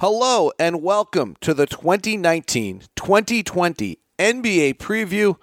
Hello and welcome to the 2019 2020 NBA preview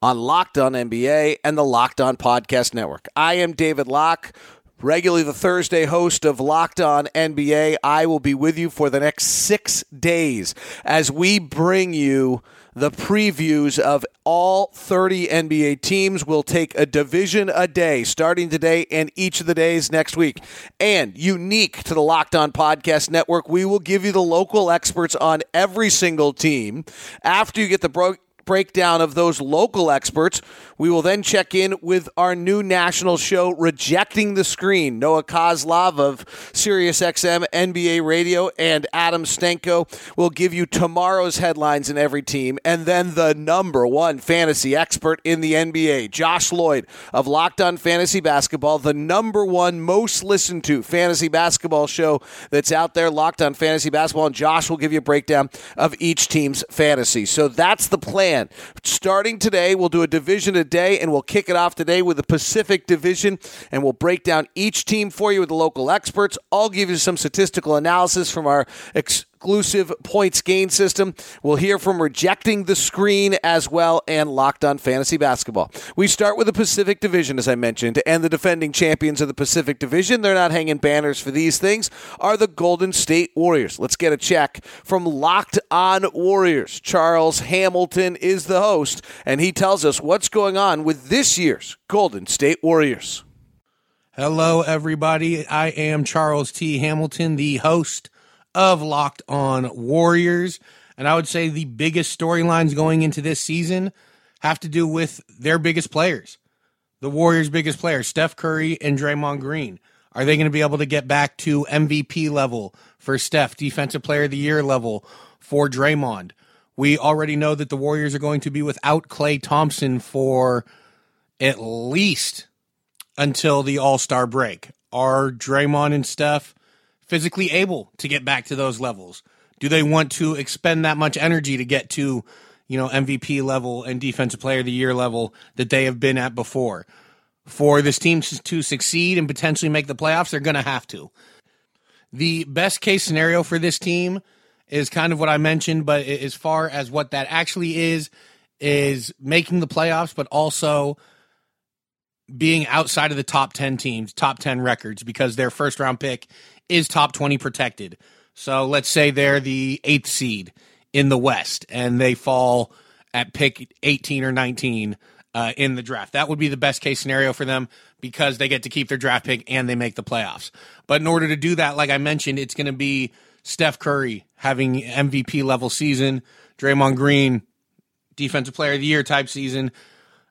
on Locked On NBA and the Locked On Podcast Network. I am David Locke, regularly the Thursday host of Locked On NBA. I will be with you for the next six days as we bring you the previews of all 30 NBA teams. We'll take a division a day starting today and each of the days next week. And unique to the Locked On Podcast Network, we will give you the local experts on every single team after you get the bro- breakdown of those local experts. We will then check in with our new national show, Rejecting the Screen. Noah Coslov of SiriusXM NBA Radio and Adam Stanco will give you tomorrow's headlines in every team. And then the number one fantasy expert in the NBA, Josh Lloyd of Locked On Fantasy Basketball, the number one most listened to fantasy basketball show that's out there, Locked On Fantasy Basketball. And Josh will give you a breakdown of each team's fantasy. So that's the plan. Starting today, we'll do a division a day, and we'll kick it off today with the Pacific Division, and we'll break down each team for you with the local experts. I'll give you some statistical analysis from our ex- exclusive points gain system. We'll hear from Rejecting the Screen as well and Locked on Fantasy Basketball. We start with the Pacific Division, as I mentioned, and the defending champions of the Pacific Division. They're not hanging banners for these things, are the Golden State Warriors. Let's get a check from Locked on Warriors. Charles Hamilton is the host, and he tells us what's going on with this year's Golden State Warriors. Hello, everybody. I am Charles T. Hamilton, the host of Locked On Warriors. And I would say the biggest storylines going into this season have to do with their biggest players. The Warriors' biggest players, Steph Curry and Draymond Green. Are they going to be able to get back to MVP level for Steph, Defensive Player of the Year level for Draymond? We already know that the Warriors are going to be without Klay Thompson for at least until the All Star break. Are Draymond and Steph physically able to get back to those levels? Do they want to expend that much energy to get to, you know, MVP level and defensive player of the year level that they have been at before? For this team to succeed and potentially make the playoffs, they're going to have to. The best case scenario for this team is kind of what I mentioned, but as far as what that actually is, is making the playoffs, but also being outside of the top 10 teams, top 10 records, because their first round pick is top 20 protected. So let's say they're the eighth seed in the West and they fall at pick 18 or 19 uh, in the draft. That would be the best case scenario for them because they get to keep their draft pick and they make the playoffs. But in order to do that, like I mentioned, it's going to be Steph Curry having MVP level season, Draymond Green, defensive player of the year type season,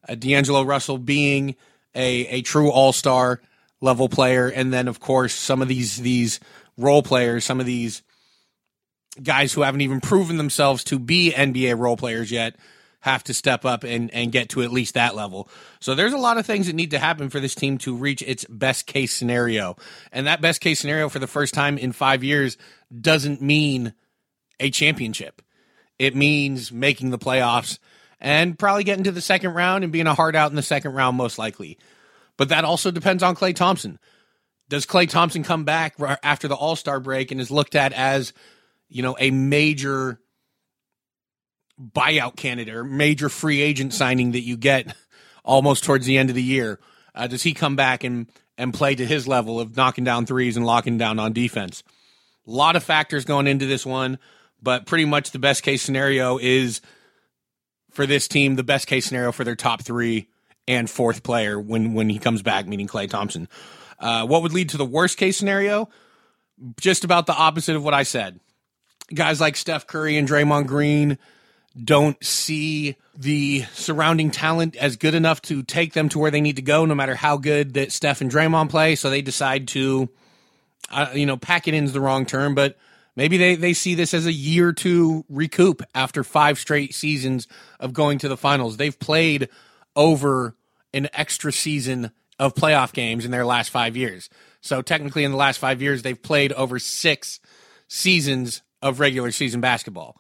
uh, D'Angelo Russell being a, a true all star level player, and then of course some of these these role players, some of these guys who haven't even proven themselves to be NBA role players yet have to step up and, and get to at least that level. So there's a lot of things that need to happen for this team to reach its best case scenario. And that best case scenario for the first time in five years doesn't mean a championship. It means making the playoffs and probably getting to the second round and being a hard out in the second round, most likely. But that also depends on Klay Thompson. Does Klay Thompson come back after the All Star break and is looked at as, you know, a major buyout candidate or major free agent signing that you get almost towards the end of the year? Uh, does he come back and and play to his level of knocking down threes and locking down on defense? A lot of factors going into this one, but pretty much the best case scenario is for this team, the best case scenario for their top three and fourth player when when he comes back, meaning Klay Thompson. Uh, what would lead to the worst case scenario? Just about the opposite of what I said. Guys like Steph Curry and Draymond Green don't see the surrounding talent as good enough to take them to where they need to go, no matter how good that Steph and Draymond play. So they decide to, uh, you know, pack it in's the wrong term, but maybe they, they see this as a year to recoup after five straight seasons of going to the finals. They've played over an extra season of playoff games in their last five years. So technically, in the last five years, they've played over six seasons of regular season basketball.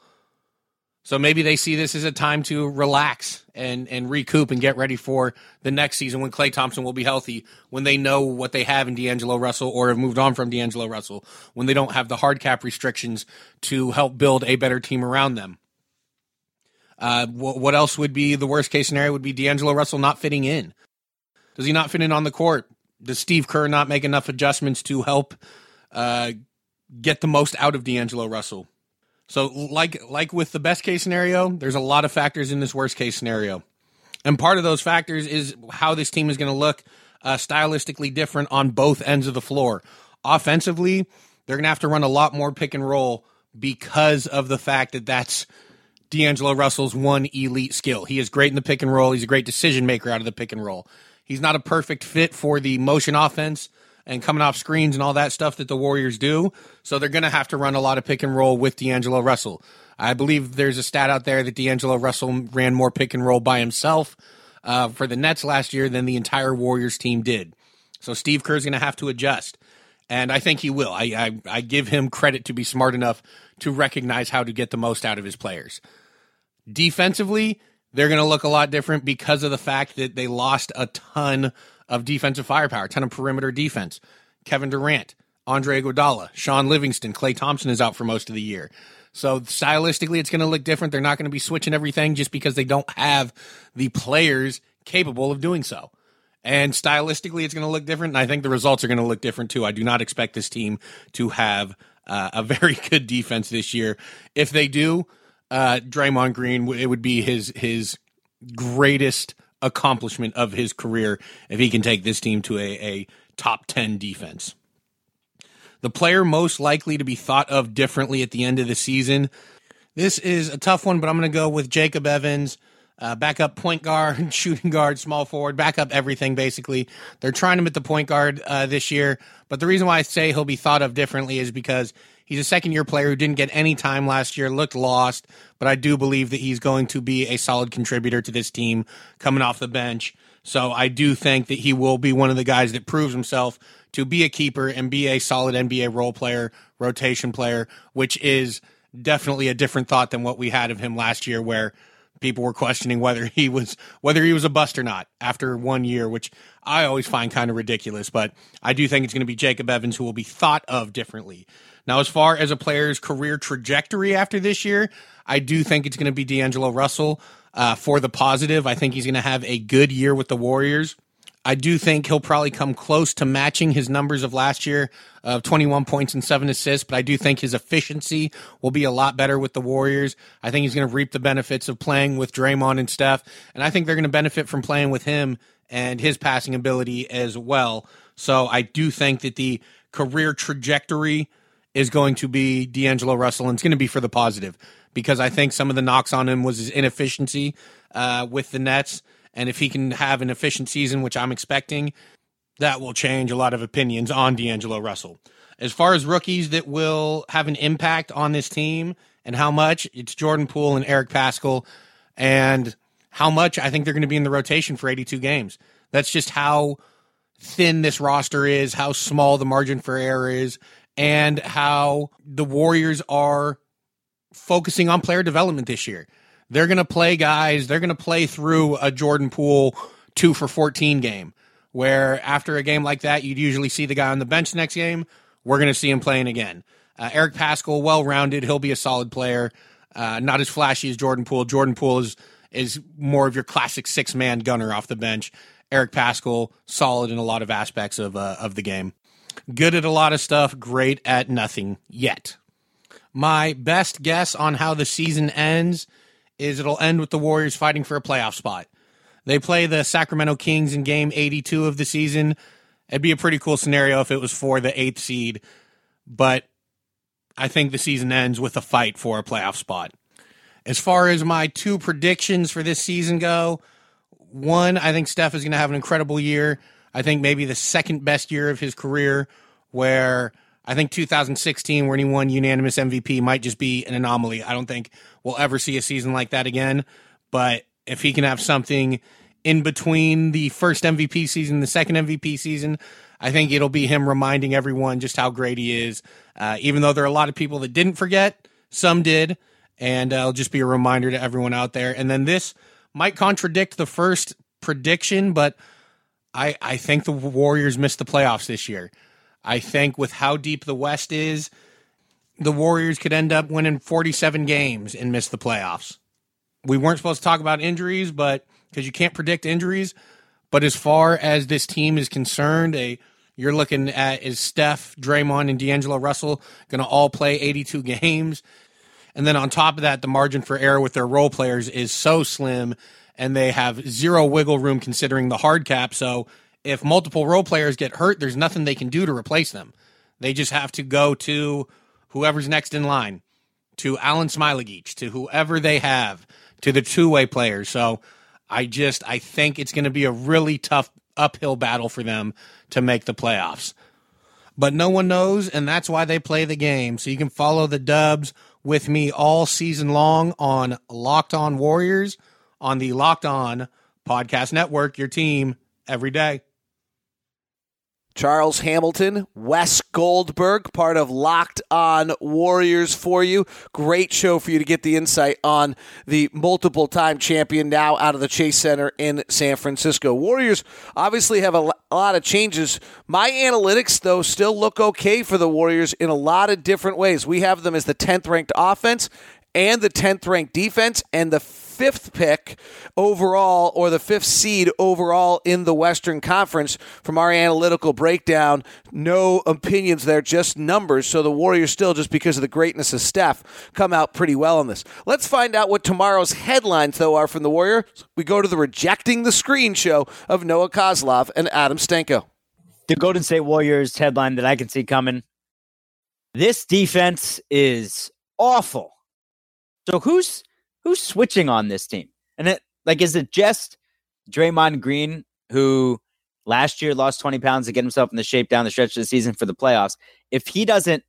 So maybe they see this as a time to relax and, and recoup and get ready for the next season when Klay Thompson will be healthy, when they know what they have in D'Angelo Russell or have moved on from D'Angelo Russell, when they don't have the hard cap restrictions to help build a better team around them. Uh, what else would be the worst case scenario? Would be D'Angelo Russell not fitting in. Does he not fit in on the court? Does Steve Kerr not make enough adjustments to help uh, get the most out of D'Angelo Russell? So like like with the best case scenario, there's a lot of factors in this worst case scenario. And part of those factors is how this team is going to look uh, stylistically different on both ends of the floor. Offensively, they're going to have to run a lot more pick and roll because of the fact that that's D'Angelo Russell's one elite skill. He is great in the pick and roll. He's a great decision maker out of the pick and roll. He's not a perfect fit for the motion offense and coming off screens and all that stuff that the Warriors do. So they're going to have to run a lot of pick and roll with D'Angelo Russell. I believe there's a stat out there that D'Angelo Russell ran more pick and roll by himself uh, for the Nets last year than the entire Warriors team did. So Steve Kerr's going to have to adjust. And I think he will. I, I, I give him credit to be smart enough to recognize how to get the most out of his players. Defensively, they're going to look a lot different because of the fact that they lost a ton of defensive firepower, a ton of perimeter defense. Kevin Durant, Andre Iguodala, Shaun Livingston, Klay Thompson is out for most of the year. So stylistically, it's going to look different. They're not going to be switching everything just because they don't have the players capable of doing so. And stylistically, it's going to look different. And I think the results are going to look different too. I do not expect this team to have uh, a very good defense this year. If they do, uh, Draymond Green, it would be his his greatest accomplishment of his career if he can take this team to a, a top 10 defense. The player most likely to be thought of differently at the end of the season. This is a tough one, but I'm going to go with Jacob Evans, uh, backup point guard, shooting guard, small forward, backup everything basically. They're trying him at the point guard uh, this year, but the reason why I say he'll be thought of differently is because He's a second year player who didn't get any time last year, looked lost, but I do believe that he's going to be a solid contributor to this team coming off the bench. So I do think that he will be one of the guys that proves himself to be a keeper and be a solid NBA role player, rotation player, which is definitely a different thought than what we had of him last year, where people were questioning whether he was whether he was a bust or not after one year, which I always find kind of ridiculous. But I do think it's going to be Jacob Evans who will be thought of differently. Now, as far as a player's career trajectory after this year, I do think it's going to be D'Angelo Russell uh, for the positive. I think he's going to have a good year with the Warriors. I do think he'll probably come close to matching his numbers of last year of 21 points and seven assists, but I do think his efficiency will be a lot better with the Warriors. I think he's going to reap the benefits of playing with Draymond and Steph, and I think they're going to benefit from playing with him and his passing ability as well. So I do think that the career trajectory is going to be D'Angelo Russell, and it's going to be for the positive because I think some of the knocks on him was his inefficiency uh, with the Nets. And if he can have an efficient season, which I'm expecting, that will change a lot of opinions on D'Angelo Russell. As far as rookies that will have an impact on this team and how much, it's Jordan Poole and Eric Paschall. And how much I think they're going to be in the rotation for 82 games. That's just how thin this roster is, how small the margin for error is, and how the Warriors are focusing on player development this year. They're going to play guys, they're going to play through a Jordan Poole 2 for 14 game where after a game like that you'd usually see the guy on the bench next game. We're going to see him playing again. Uh, Eric Paschall, well rounded, he'll be a solid player. Uh, not as flashy as Jordan Poole. Jordan Poole is is more of your classic six man gunner off the bench. Eric Paschall, solid in a lot of aspects of uh, of the game. Good at a lot of stuff, great at nothing yet. My best guess on how the season ends is it'll end with the Warriors fighting for a playoff spot. They play the Sacramento Kings in game 82 of the season. It'd be a pretty cool scenario if it was for the eighth seed, but I think the season ends with a fight for a playoff spot. As far as my two predictions for this season go, one, I think Steph is going to have an incredible year. I think maybe the second best year of his career, where I think 2016, where he won unanimous MVP, might just be an anomaly. I don't think we'll ever see a season like that again. But if he can have something in between the first MVP season and the second MVP season, I think it'll be him reminding everyone just how great he is. Uh, even though there are a lot of people that didn't forget, some did. And uh, it'll just be a reminder to everyone out there. And then this might contradict the first prediction, but I, I think the Warriors missed the playoffs this year. I think with how deep the West is, the Warriors could end up winning 47 games and miss the playoffs. We weren't supposed to talk about injuries, but because you can't predict injuries. But as far as this team is concerned, a you're looking at is Steph, Draymond, and D'Angelo Russell going to all play 82 games. And then on top of that, the margin for error with their role players is so slim and they have zero wiggle room considering the hard cap. So if multiple role players get hurt, there's nothing they can do to replace them. They just have to go to whoever's next in line, to Alen Smailagic, to whoever they have, to the two way players. So I just I think it's going to be a really tough uphill battle for them to make the playoffs. But no one knows, and that's why they play the game. So you can follow the Dubs with me all season long on Locked On Warriors on the Locked On Podcast Network, your team every day. Charles Hamilton, Wes Goldberg, part of Locked On Warriors for you. Great show for you to get the insight on the multiple time champion now out of the Chase Center in San Francisco. Warriors obviously have a lot of changes. My analytics, though, still look okay for the Warriors in a lot of different ways. We have them as the 10th ranked offense and the 10th ranked defense and the fifth pick overall or the fifth seed overall in the Western Conference from our analytical breakdown. No opinions there, just numbers. So the Warriors still, just because of the greatness of Steph, come out pretty well on this. Let's find out what tomorrow's headlines, though, are from the Warriors. We go to the Rejecting the Screen show of Noah Coslov and Adam Stanco. The Golden State Warriors headline that I can see coming. This defense is awful. So who's who's switching on this team? And it like is it just Draymond Green who last year lost 20 pounds to get himself in the shape down the stretch of the season for the playoffs? If he doesn't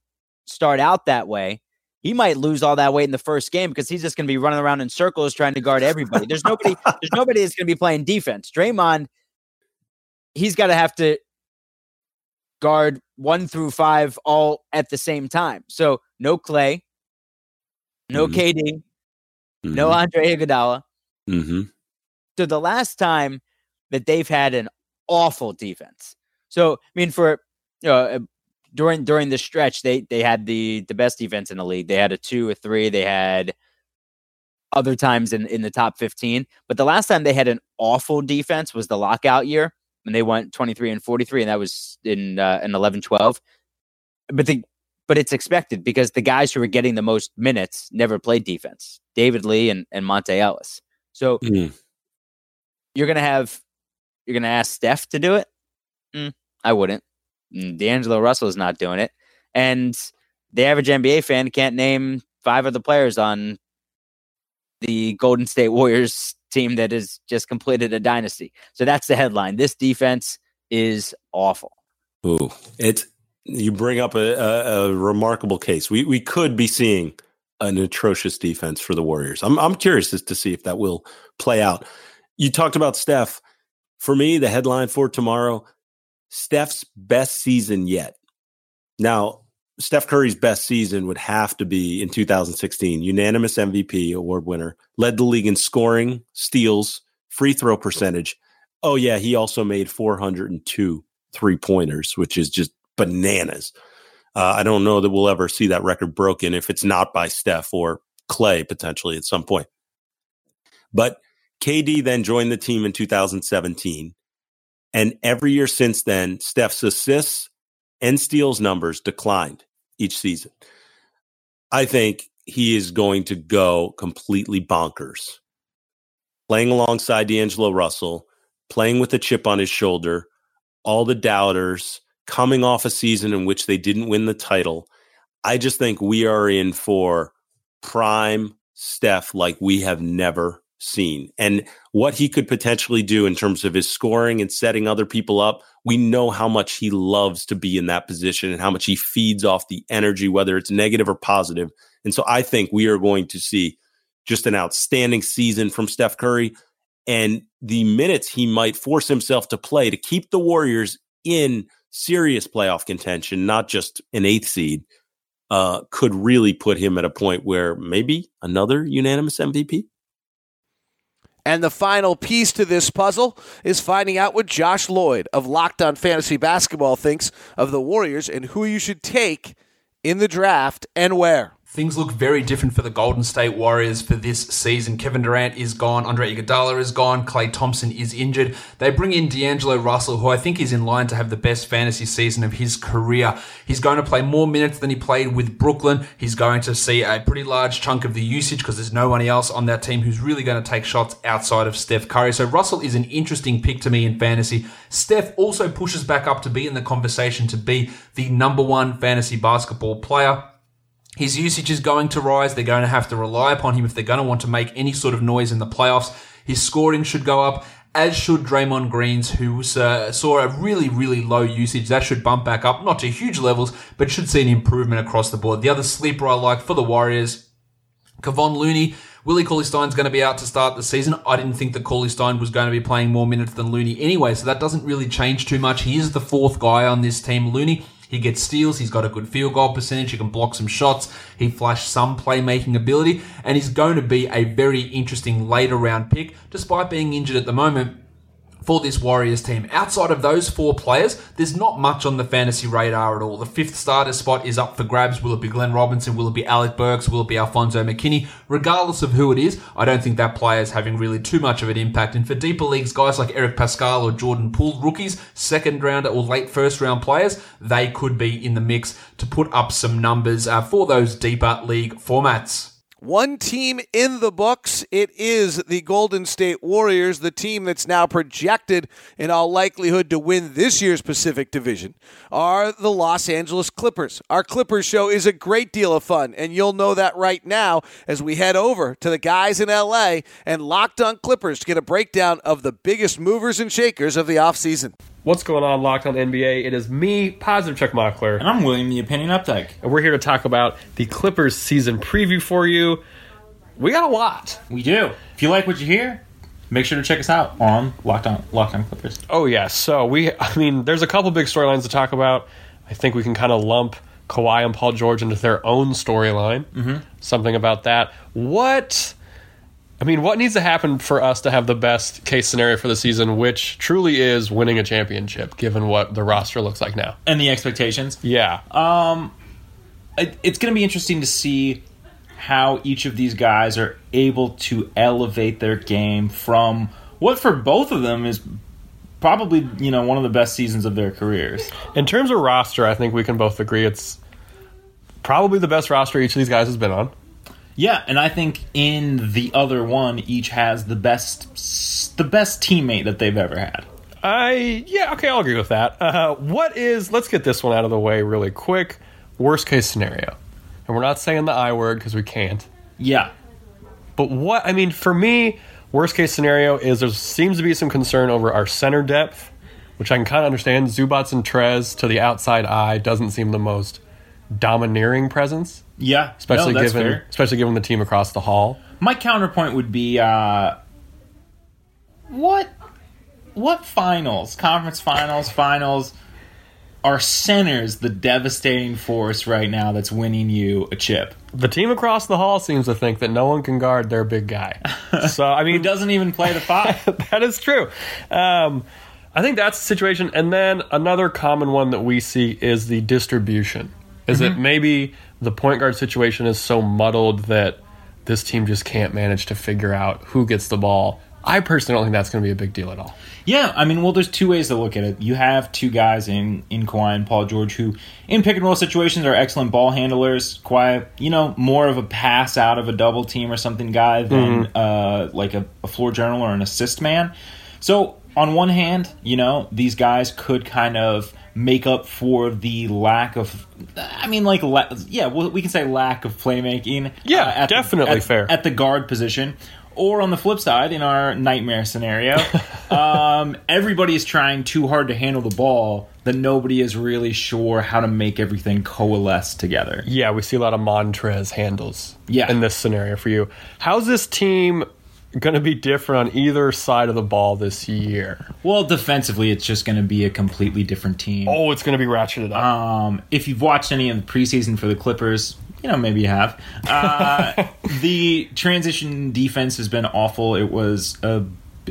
start out that way, he might lose all that weight in the first game because he's just going to be running around in circles trying to guard everybody. There's nobody there's nobody that's going to be playing defense. Draymond he's got to have to guard 1 through 5 all at the same time. So no Klay, no mm-hmm. KD, mm-hmm. no Andre Iguodala. Mm-hmm. So the last time that they've had an awful defense. So I mean, for you know, uh, during during the stretch, they they had the the best defense in the league. They had a two, a three. They had other times in in the top fifteen. But the last time they had an awful defense was the lockout year when they went twenty three and forty three, and that was in uh, in 11-12. But the but it's expected because the guys who are getting the most minutes never played defense. David Lee and, and Monta Ellis. So mm. you're gonna have you're gonna ask Steph to do it? Mm, I wouldn't. Mm, D'Angelo Russell is not doing it. And the average NBA fan can't name five of the players on the Golden State Warriors team that has just completed a dynasty. So that's the headline. This defense is awful. Ooh, it's you bring up a, a, a, remarkable case. We we could be seeing an atrocious defense for the Warriors. I'm I'm curious to see if that will play out. You talked about Steph. For me, the headline for tomorrow: Steph's best season yet. Now, Steph Curry's best season would have to be in 2016, unanimous MVP award winner, led the league in scoring, steals, free throw percentage. Oh yeah, he also made 402 three pointers, which is just bananas. Uh, I don't know that we'll ever see that record broken if it's not by Steph or Klay potentially at some point. But KD then joined the team in 2017. And every year since then, Steph's assists and steals numbers declined each season. I think he is going to go completely bonkers. Playing alongside D'Angelo Russell, playing with a chip on his shoulder, all the doubters, coming off a season in which they didn't win the title. I just think we are in for prime Steph like we have never seen. And what he could potentially do in terms of his scoring and setting other people up, we know how much he loves to be in that position and how much he feeds off the energy, whether it's negative or positive. And so I think we are going to see just an outstanding season from Steph Curry and the minutes he might force himself to play to keep the Warriors in serious playoff contention, not just an eighth seed. uh, could really put him at a point where maybe another unanimous MVP. And the final piece to this puzzle is finding out what Josh Lloyd of Locked On Fantasy Basketball thinks of the Warriors and who you should take in the draft and where. Things look very different for the Golden State Warriors for this season. Kevin Durant is gone, Andre Iguodala is gone, Klay Thompson is injured. They bring in D'Angelo Russell, who I think is in line to have the best fantasy season of his career. He's going to play more minutes than he played with Brooklyn. He's going to see a pretty large chunk of the usage because there's no one else on that team who's really going to take shots outside of Steph Curry. So Russell is an interesting pick to me in fantasy. Steph also pushes back up to be in the conversation to be the number one fantasy basketball player. His usage is going to rise. They're going to have to rely upon him if they're going to want to make any sort of noise in the playoffs. His scoring should go up, as should Draymond Green's, who uh, saw a really, really low usage. That should bump back up, not to huge levels, but should see an improvement across the board. The other sleeper I like for the Warriors, Kevon Looney. Willie Cauley Stein's going to be out to start the season. I didn't think that Cauley Stein was going to be playing more minutes than Looney anyway, so that doesn't really change too much. He is the fourth guy on this team. Looney he gets steals. He's got a good field goal percentage. He can block some shots. He flashed some playmaking ability and he's going to be a very interesting later round pick despite being injured at the moment for this Warriors team. Outside of those four players, there's not much on the fantasy radar at all. The fifth starter spot is up for grabs. Will it be Glenn Robinson? Will it be Alec Burks? Will it be Alfonzo McKinnie? Regardless of who it is, I don't think that player is having really too much of an impact. And for deeper leagues, guys like Eric Paschall or Jordan Poole, rookies, second rounder or late first round players, they could be in the mix to put up some numbers uh, for those deeper league formats. One team in the books. It is the Golden State Warriors, the team that's now projected in all likelihood to win this year's Pacific Division, are the Los Angeles Clippers. Our Clippers show is a great deal of fun, and you'll know that right now as we head over to the guys in LA and Locked on Clippers to get a breakdown of the biggest movers and shakers of the offseason. What's going on, Locked on NBA? It is me, Positive Chuck Mockler. And I'm William, the Opinion Updike. And we're here to talk about the Clippers season preview for you. We got a lot. We do. If you like what you hear, make sure to check us out on Locked on, Locked on Clippers. Oh, yeah. So, we, I mean, there's a couple big storylines to talk about. I think we can kind of lump Kawhi and Paul George into their own storyline. Mm-hmm. Something about that. What I mean, what needs to happen for us to have the best case scenario for the season, which truly is winning a championship, given what the roster looks like now and the expectations? Yeah. Um, it, it's going to be interesting to see how each of these guys are able to elevate their game from what for both of them is probably you know one of the best seasons of their careers. In terms of roster, I think we can both agree it's probably the best roster each of these guys has been on. Yeah, and I think in the other one, each has the best the best teammate that they've ever had. I yeah okay, I'll agree with that. Uh, what is? Let's get this one out of the way really quick. Worst case scenario, and we're not saying the I word because we can't. Yeah, but what I mean for me, worst case scenario is there seems to be some concern over our center depth, which I can kind of understand. Zubac and Trez to the outside eye doesn't seem the most domineering presence. Yeah, especially no, given fair. especially given the team across the hall. My counterpoint would be uh, what what finals, conference finals, finals are centers the devastating force right now that's winning you a chip. The team across the hall seems to think that no one can guard their big guy. So I mean, doesn't even play the five. that is true. Um, I think that's the situation. And then another common one that we see is the distribution. Is mm-hmm. it maybe the point guard situation is so muddled that this team just can't manage to figure out who gets the ball. I personally don't think that's going to be a big deal at all. Yeah, I mean, well, there's two ways to look at it. You have two guys in in Kawhi and Paul George who, in pick and roll situations, are excellent ball handlers. Kawhi, you know, more of a pass out of a double team or something guy than mm-hmm. uh, like a, a floor general or an assist man. So on one hand, you know, these guys could kind of make up for the lack of I mean like la- yeah we can say lack of playmaking yeah uh, definitely the, at, fair. at the guard position. Or on the flip side in our nightmare scenario um, everybody is trying too hard to handle the ball that nobody is really sure how to make everything coalesce together. Yeah we see a lot of Montrezl handles yeah. in this scenario for you. How's this team going to be different on either side of the ball this year? Well, defensively, it's just going to be a completely different team. Oh, it's going to be ratcheted up. Um, if you've watched any of the preseason for the Clippers, you know maybe you have. Uh, the transition defense has been awful. It was a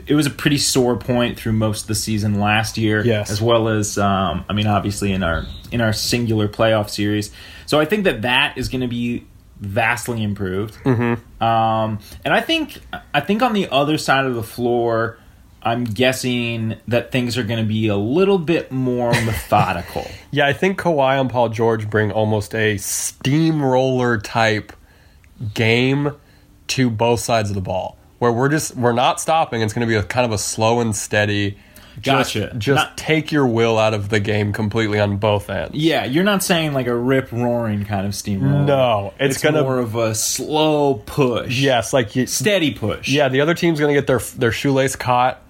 it was a pretty sore point through most of the season last year, Yes. as well as um, I mean, obviously in our in our singular playoff series. So I think that that is going to be vastly improved. Mm-hmm. Um, and I think I think on the other side of the floor. I'm guessing that things are going to be a little bit more methodical. yeah, I think Kawhi and Paul George bring almost a steamroller type game to both sides of the ball, where we're just we're not stopping. It's going to be a kind of a slow and steady. Just, Gotcha. Just Not- take your will out of the game completely on both ends. Yeah, you're not saying like a rip roaring kind of steamroller. No, it's it's, gonna- more of a slow push. Yes, like you, steady push. Yeah, the other team's gonna get their their shoelace caught,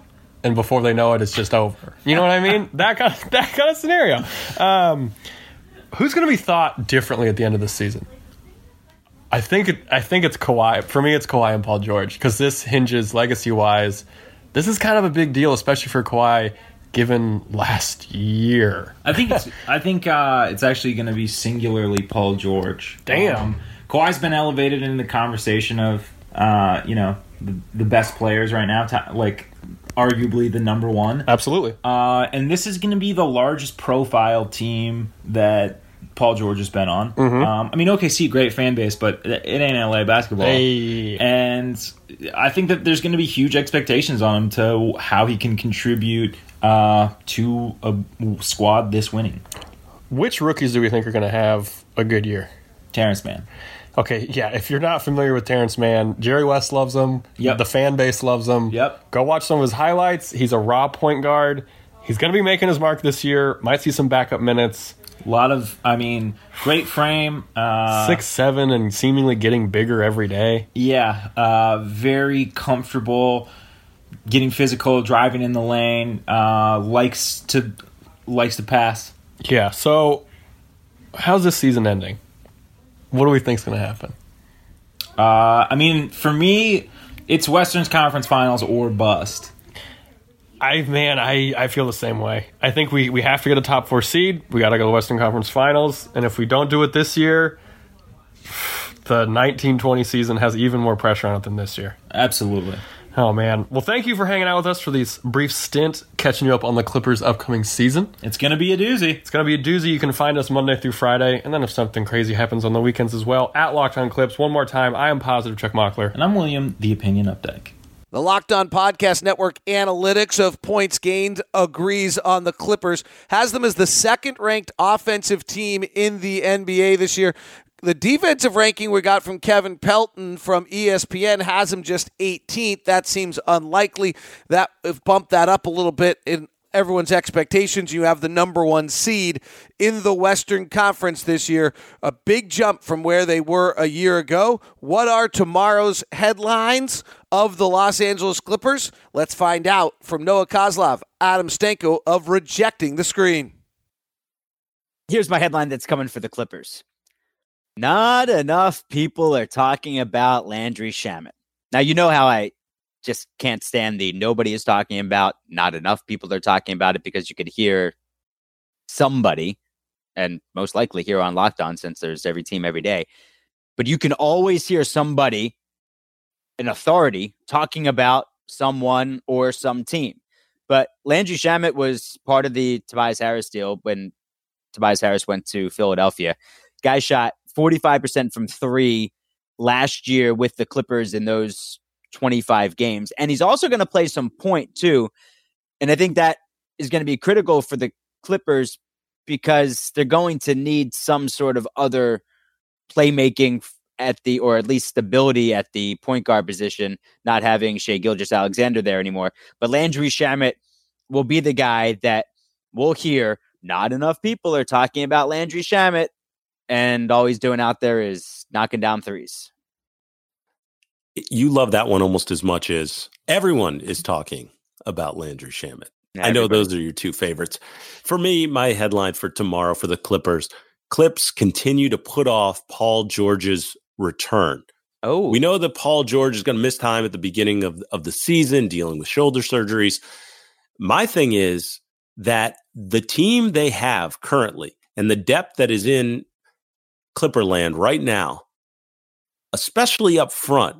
and before they know it, it's just over. You know what I mean? that kind of, that kind of scenario. Um, who's gonna be thought differently at the end of the season? I think it, I think it's Kawhi. For me, it's Kawhi and Paul George because this hinges legacy wise. This is kind of a big deal, especially for Kawhi, given last year. I think it's I think uh, it's actually going to be singularly Paul George. Damn. Um, Kawhi's been elevated in the conversation of uh, you know the, the best players right now, ta- like arguably the number one. Absolutely. Uh, and this is going to be the largest profile team that Paul George has been on. Mm-hmm. Um, I mean, OKC, great fan base, but it ain't LA basketball. Hey. And I think that there's going to be huge expectations on him to how he can contribute uh, to a squad this winning. Which rookies do we think are going to have a good year? Terrence Mann. Okay, yeah. If you're not familiar with Terrence Mann, Jerry West loves him. Yep. The fan base loves him. Yep. Go watch some of his highlights. He's a raw point guard. He's going to be making his mark this year. Might see some backup minutes. A lot of, I mean, great frame. Uh, Six seven and seemingly getting bigger every day. Yeah, uh, very comfortable, getting physical, driving in the lane. Uh, likes to likes to pass. Yeah. So, how's this season ending? What do we think's going to happen? Uh, I mean, for me, it's Western's Conference Finals or bust. I man, I, I feel the same way. I think we, we have to get a top four seed. We got to go to the Western Conference Finals, and if we don't do it this year, the nineteen twenty season has even more pressure on it than this year. Absolutely. Oh man! Well, thank you for hanging out with us for this brief stint, catching you up on the Clippers' upcoming season. It's going to be a doozy. It's going to be a doozy. You can find us Monday through Friday, and then if something crazy happens on the weekends as well, at Locked On Clips. One more time, I am positive Chuck Mockler. And I'm William, the opinion updike. The Locked On Podcast Network analytics of points gained agrees on the Clippers, has them as the second ranked offensive team in the NBA this year. The defensive ranking we got from Kevin Pelton from ESPN has him just 18th. That seems unlikely. That bumped that up a little bit in everyone's expectations. You have the number one seed in the Western Conference this year. A big jump from where they were a year ago. What are tomorrow's headlines of the Los Angeles Clippers? Let's find out from Noah Coslov, Adam Stanco of Rejecting the Screen. Here's my headline that's coming for the Clippers. Not enough people are talking about Landry Shamet. Now, you know how I just can't stand the nobody is talking about, not enough people are talking about it because you could hear somebody, and most likely here on Locked On since there's every team every day, but you can always hear somebody, an authority, talking about someone or some team. But Landry Shamet was part of the Tobias Harris deal when Tobias Harris went to Philadelphia. Guy shot 45% from three last year with the Clippers in those 25 games. And he's also going to play some point too. And I think that is going to be critical for the Clippers because they're going to need some sort of other playmaking at the, or at least stability at the point guard position, not having Shai Gilgeous-Alexander there anymore. But Landry Shamet will be the guy that we'll hear. Not enough people are talking about Landry Shamet, and all he's doing out there is knocking down threes. You love that one almost as much as everyone is talking about Landry Shamet. I know those are your two favorites. For me, my headline for tomorrow for the Clippers Clips continue to put off Paul George's return. Oh, We know that Paul George is going to miss time at the beginning of, of the season dealing with shoulder surgeries. My thing is that the team they have currently and the depth that is in Clipperland right now, especially up front,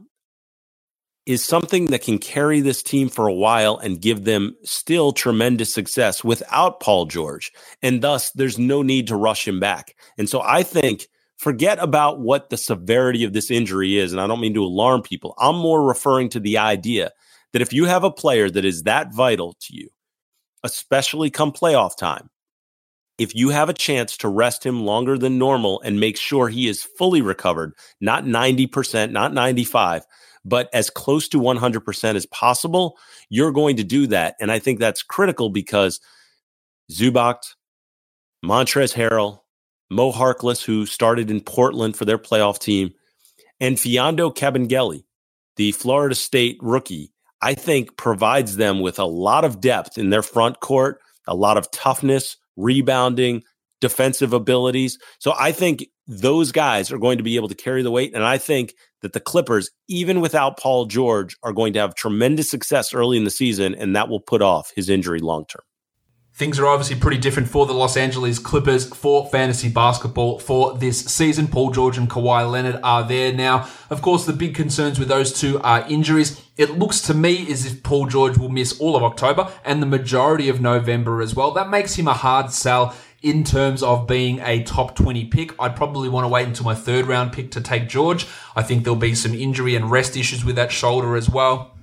is something that can carry this team for a while and give them still tremendous success without Paul George. And thus, there's no need to rush him back. And so I think forget about what the severity of this injury is. And I don't mean to alarm people. I'm more referring to the idea that if you have a player that is that vital to you, especially come playoff time, if you have a chance to rest him longer than normal and make sure he is fully recovered, not 90%, not 95, but as close to 100% as possible, you're going to do that. And I think that's critical because Zubac, Montrezl Harrell, Mo Harkless, who started in Portland for their playoff team, and Mfiondu Kabengele, the Florida State rookie, I think provides them with a lot of depth in their front court, a lot of toughness, rebounding, defensive abilities. So I think those guys are going to be able to carry the weight. And I think that the Clippers, even without Paul George, are going to have tremendous success early in the season, and that will put off his injury long term. Things are obviously pretty different for the Los Angeles Clippers for fantasy basketball for this season. Paul George and Kawhi Leonard are there now. Of course, the big concerns with those two are injuries. It looks to me as if Paul George will miss all of October and the majority of November as well. That makes him a hard sell in terms of being a top 20 pick. I'd probably want to wait until my third round pick to take George. I think there'll be some injury and rest issues with that shoulder as well.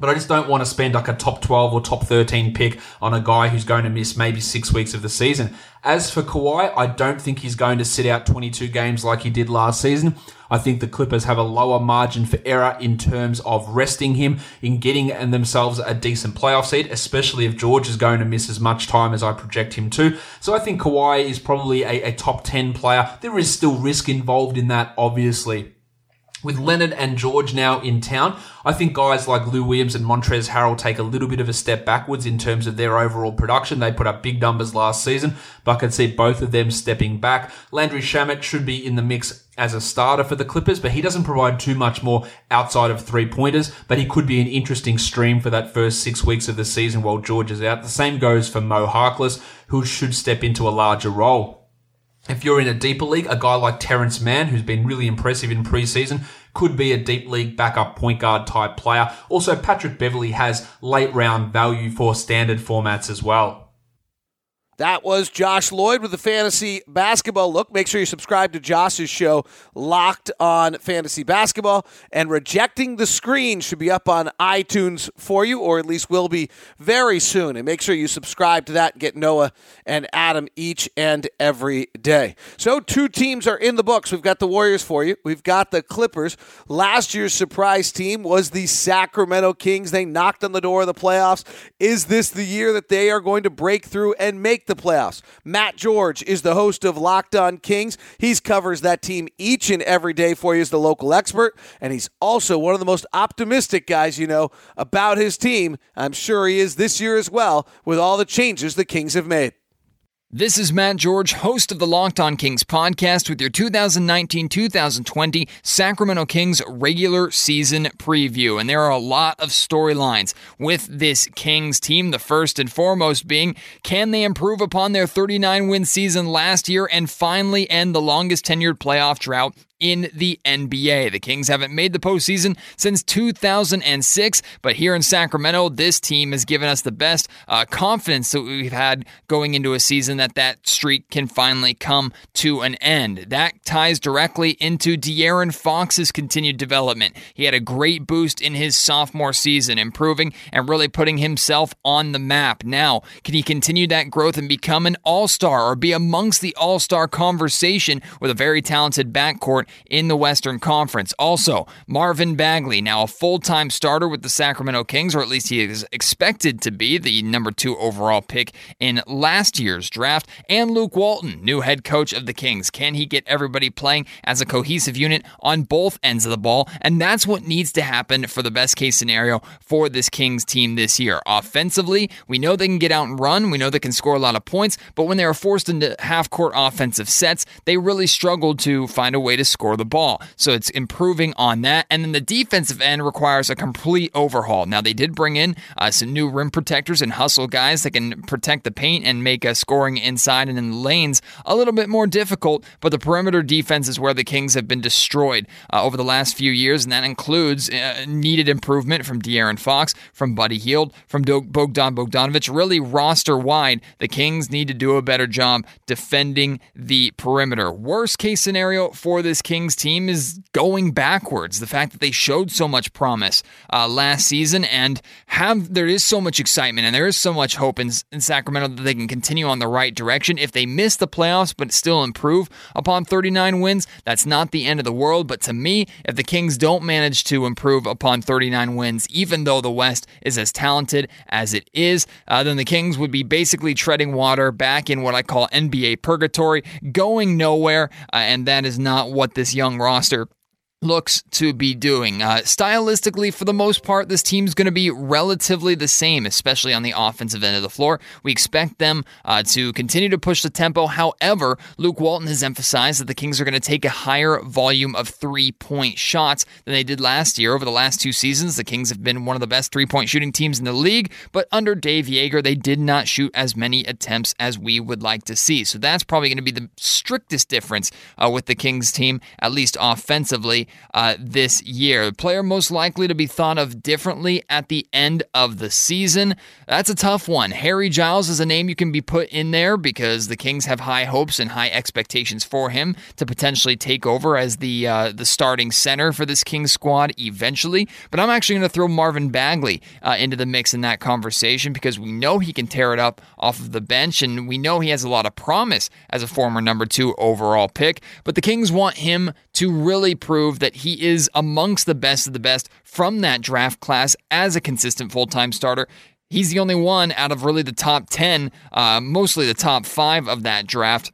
But I just don't want to spend like a top 12 or top 13 pick on a guy who's going to miss maybe six weeks of the season. As for Kawhi, I don't think he's going to sit out 22 games like he did last season. I think the Clippers have a lower margin for error in terms of resting him, in getting themselves a decent playoff seed, especially if George is going to miss as much time as I project him to. So I think Kawhi is probably a, a top 10 player. There is still risk involved in that, obviously. With Leonard and George now in town, I think guys like Lou Williams and Montrezl Harrell take a little bit of a step backwards in terms of their overall production. They put up big numbers last season, but I could see both of them stepping back. Landry Shamet should be in the mix as a starter for the Clippers, but he doesn't provide too much more outside of three pointers, but he could be an interesting stream for that first six weeks of the season while George is out. The same goes for Mo Harkless, who should step into a larger role. If you're in a deeper league, a guy like Terrence Mann, who's been really impressive in preseason, could be a deep league backup point guard type player. Also, Patrick Beverley has late round value for standard formats as well. That was Josh Lloyd with the fantasy basketball look. Make sure you subscribe to Josh's show, Locked on Fantasy Basketball. And Rejecting the Screen should be up on iTunes for you, or at least will be very soon. And make sure you subscribe to that and get Noah and Adam each and every day. So, two teams are in the books. We've got the Warriors for you, we've got the Clippers. Last year's surprise team was the Sacramento Kings. They knocked on the door of the playoffs. Is this the year that they are going to break through and make the playoffs. Matt George is the host of Locked On Kings. He covers that team each and every day for you as the local expert, and he's also one of the most optimistic guys you know about his team. I'm sure he is this year as well with all the changes the Kings have made. This is Matt George, host of the Locked On Kings podcast, with your 2019 2020 Sacramento Kings regular season preview. And there are a lot of storylines with this Kings team. The first and foremost being can they improve upon their 39 win season last year and finally end the longest tenured playoff drought in the NBA. The Kings haven't made the postseason since 2006, but here in Sacramento, this team has given us the best uh, confidence that we've had going into a season that that streak can finally come to an end. That ties directly into De'Aaron Fox's continued development. He had a great boost in his sophomore season, improving and really putting himself on the map. Now, can he continue that growth and become an all-star or be amongst the all-star conversation with a very talented backcourt in the Western Conference. Also, Marvin Bagley, now a full time starter with the Sacramento Kings, or at least he is expected to be the number two overall pick in last year's draft. And Luke Walton, new head coach of the Kings. Can he get everybody playing as a cohesive unit on both ends of the ball? And that's what needs to happen for the best case scenario for this Kings team this year. Offensively, we know they can get out and run, we know they can score a lot of points, but when they are forced into half court offensive sets, they really struggled to find a way to score score the ball. So it's improving on that. And then the defensive end requires a complete overhaul. Now, they did bring in uh, some new rim protectors and hustle guys that can protect the paint and make a scoring inside and in the lanes a little bit more difficult. But the perimeter defense is where the Kings have been destroyed uh, over the last few years, and that includes uh, needed improvement from De'Aaron Fox, from Buddy Hield, from Bogdan Bogdanovic. Really, roster wide, the Kings need to do a better job defending the perimeter. Worst case scenario for this Kings team is going backwards. The fact that they showed so much promise uh, last season and have there is so much excitement and there is so much hope in, in Sacramento that they can continue on the right direction. If they miss the playoffs but still improve upon 39 wins, that's not the end of the world. But to me, if the Kings don't manage to improve upon 39 wins, even though the West is as talented as it is, uh, then the Kings would be basically treading water back in what I call NBA purgatory, going nowhere, uh, and that is not what this young roster looks to be doing. Uh, stylistically, for the most part, this team's going to be relatively the same, especially on the offensive end of the floor. We expect them uh, to continue to push the tempo. However, Luke Walton has emphasized that the Kings are going to take a higher volume of three point shots than they did last year. Over the last two seasons, the Kings have been one of the best three point shooting teams in the league, but under Dave Joerger, they did not shoot as many attempts as we would like to see. So that's probably going to be the strictest difference uh, with the Kings team, at least offensively uh, this year. The player most likely to be thought of differently at the end of the season. That's a tough one. Harry Giles is a name you can be put in there because the Kings have high hopes and high expectations for him to potentially take over as the uh, the starting center for this Kings squad eventually. But I'm actually going to throw Marvin Bagley uh, into the mix in that conversation because we know he can tear it up off of the bench and we know he has a lot of promise as a former number two overall pick. But the Kings want him to really prove that he is amongst the best of the best from that draft class as a consistent full time starter. He's the only one out of really the top 10, uh, mostly the top five of that draft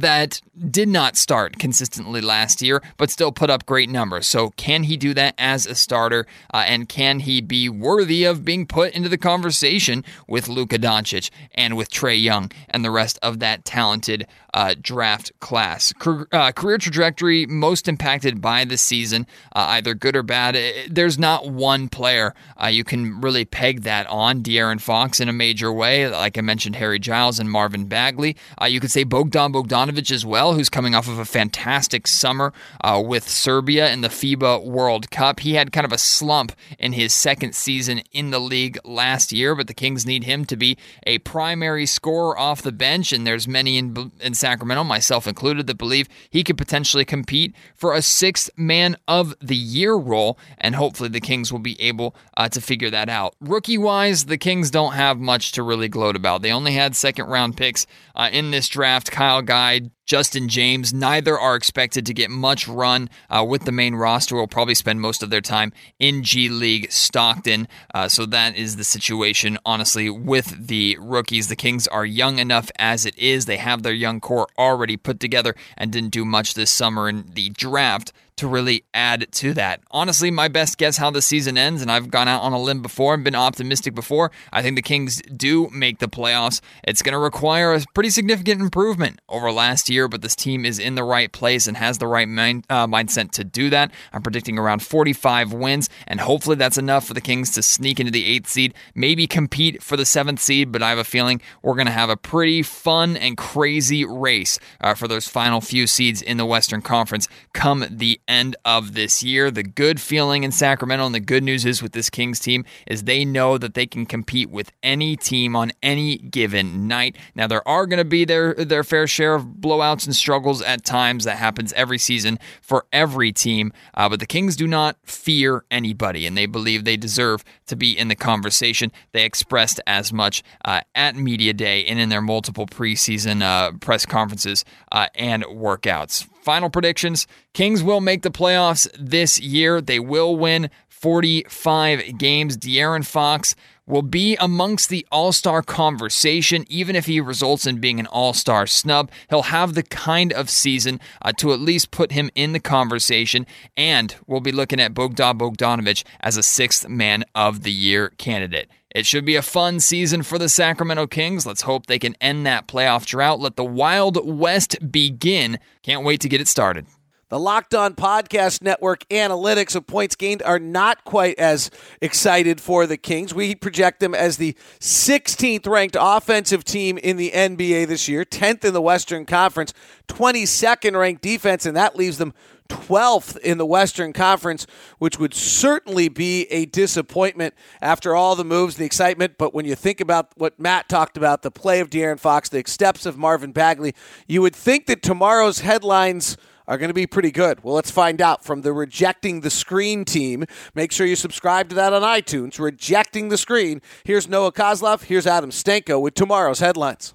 that did not start consistently last year, but still put up great numbers. So, can he do that as a starter? Uh, and can he be worthy of being put into the conversation with Luka Doncic and with Trae Young and the rest of that talented uh, draft class? uh, career trajectory most impacted by the season, uh, either good or bad. There's not one player uh, you can really peg that on. De'Aaron Fox in a major way, like I mentioned, Harry Giles and Marvin Bagley. Uh, you could say Bogdan Bogdan As well, who's coming off of a fantastic summer uh, with Serbia in the FIBA World Cup. He had kind of a slump in his second season in the league last year, but the Kings need him to be a primary scorer off the bench, and there's many in, in Sacramento, myself included, that believe he could potentially compete for a sixth man of the year role, and hopefully the Kings will be able uh, to figure that out. Rookie wise, the Kings don't have much to really gloat about. They only had second round picks uh, in this draft. Kyle Guy, I. Justin James. Neither are expected to get much run uh, with the main roster. Will probably spend most of their time in G League Stockton. Uh, so that is the situation, honestly, with the rookies. The Kings are young enough as it is. They have their young core already put together and didn't do much this summer in the draft to really add to that. Honestly, my best guess how the season ends, and I've gone out on a limb before and been optimistic before. I think the Kings do make the playoffs. It's going to require a pretty significant improvement over last year, but this team is in the right place and has the right mind, uh, mindset to do that. I'm predicting around 45 wins, and hopefully that's enough for the Kings to sneak into the eighth seed, maybe compete for the seventh seed. But I have a feeling we're going to have a pretty fun and crazy race uh, for those final few seeds in the Western Conference come the end of this year. The good feeling in Sacramento and the good news is with this Kings team is they know that they can compete with any team on any given night. Now there are going to be their their fair share of blowouts and struggles at times that happens every season for every team, uh, but the Kings do not fear anybody and they believe they deserve to be in the conversation. They expressed as much uh, at media day and in their multiple preseason uh, press conferences uh, and workouts. Final predictions Kings will make the playoffs this year. They will win 45 games. De'Aaron Fox will be amongst the all star conversation, even if he results in being an all star snub. He'll have the kind of season uh, to at least put him in the conversation, and we'll be looking at Bogdan Bogdanovic as a sixth man of the year candidate. It should be a fun season for the Sacramento Kings. Let's hope they can end that playoff drought. Let the Wild West begin. Can't wait to get it started. The Locked On Podcast Network analytics of points gained are not quite as excited for the Kings. We project them as the 16th ranked offensive team in the NBA this year, 10th in the Western Conference, 22nd ranked defense, and that leaves them 12th in the Western Conference, which would certainly be a disappointment after all the moves, the excitement. But when you think about what Matt talked about, the play of De'Aaron Fox, the steps of Marvin Bagley, you would think that tomorrow's headlines are going to be pretty good. Well, let's find out from the Rejecting the Screen team. Make sure you subscribe to that on iTunes. Rejecting the Screen. Here's Noah Coslov. Here's Adam Stanco with tomorrow's headlines.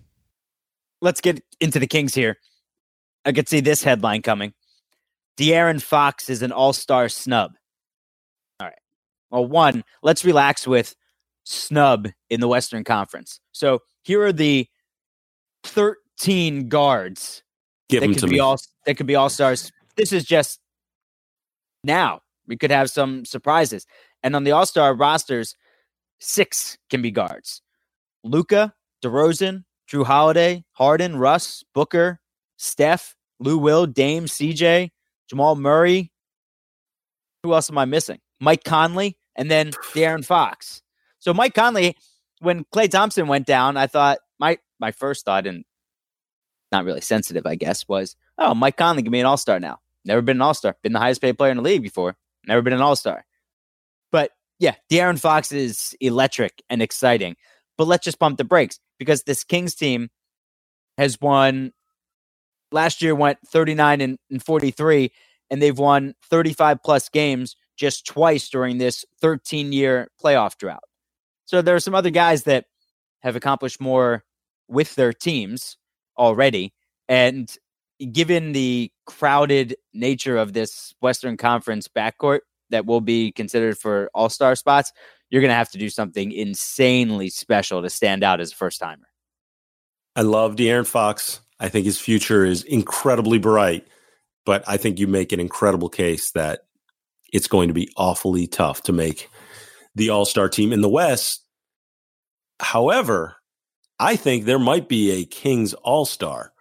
Let's get into the Kings here. I could see this headline coming. De'Aaron Fox is an all-star snub. All right. Well, one, let's relax with snub in the Western Conference. So here are the 13 guards Give that them could to be me. all that could be all stars. This is just now. We could have some surprises. And on the all star rosters, six can be guards. Luka, DeRozan, Jrue Holiday, Harden, Russ, Booker, Steph, Lou Will, Dame, CJ, Jamal Murray. Who else am I missing? Mike Conley, and then De'Aaron Fox. So Mike Conley, when Klay Thompson went down, I thought my my first thought, and not really sensitive, I guess, was oh Mike Conley can be an all star now. Never been an all star. Been the highest paid player in the league before. Never been an all star. But yeah, De'Aaron Fox is electric and exciting. But let's just pump the brakes because this Kings team has won last year went 39 and, and 43 and they've won 35 plus games just twice during this 13 year playoff drought. So there are some other guys that have accomplished more with their teams already. And given the crowded nature of this Western Conference backcourt that will be considered for all star spots, you're going to have to do something insanely special to stand out as a first timer. I love De'Aaron Fox. I think his future is incredibly bright, but I think you make an incredible case that it's going to be awfully tough to make the All Star team in the West. However, I think there might be a Kings All Star.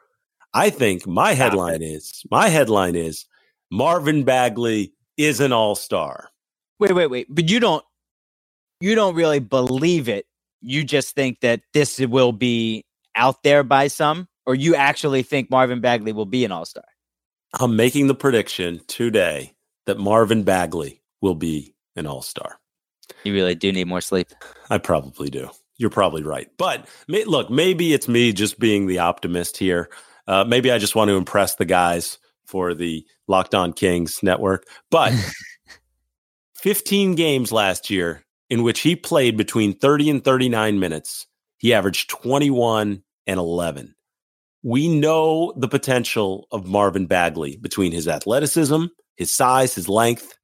I think my headline is my headline is Marvin Bagley is an All Star. Wait, wait, wait. But you don't you don't really believe it. You just think that this will be out there by some, or you actually think Marvin Bagley will be an all star. I'm making the prediction today that Marvin Bagley will be an All Star. You really do need more sleep. I probably do. You're probably right. But may, look, maybe it's me just being the optimist here. Uh, maybe I just want to impress the guys for the Locked On Kings network. But 15 games last year in which he played between 30 and 39 minutes, he averaged 21 and 11. We know the potential of Marvin Bagley between his athleticism, his size, his length.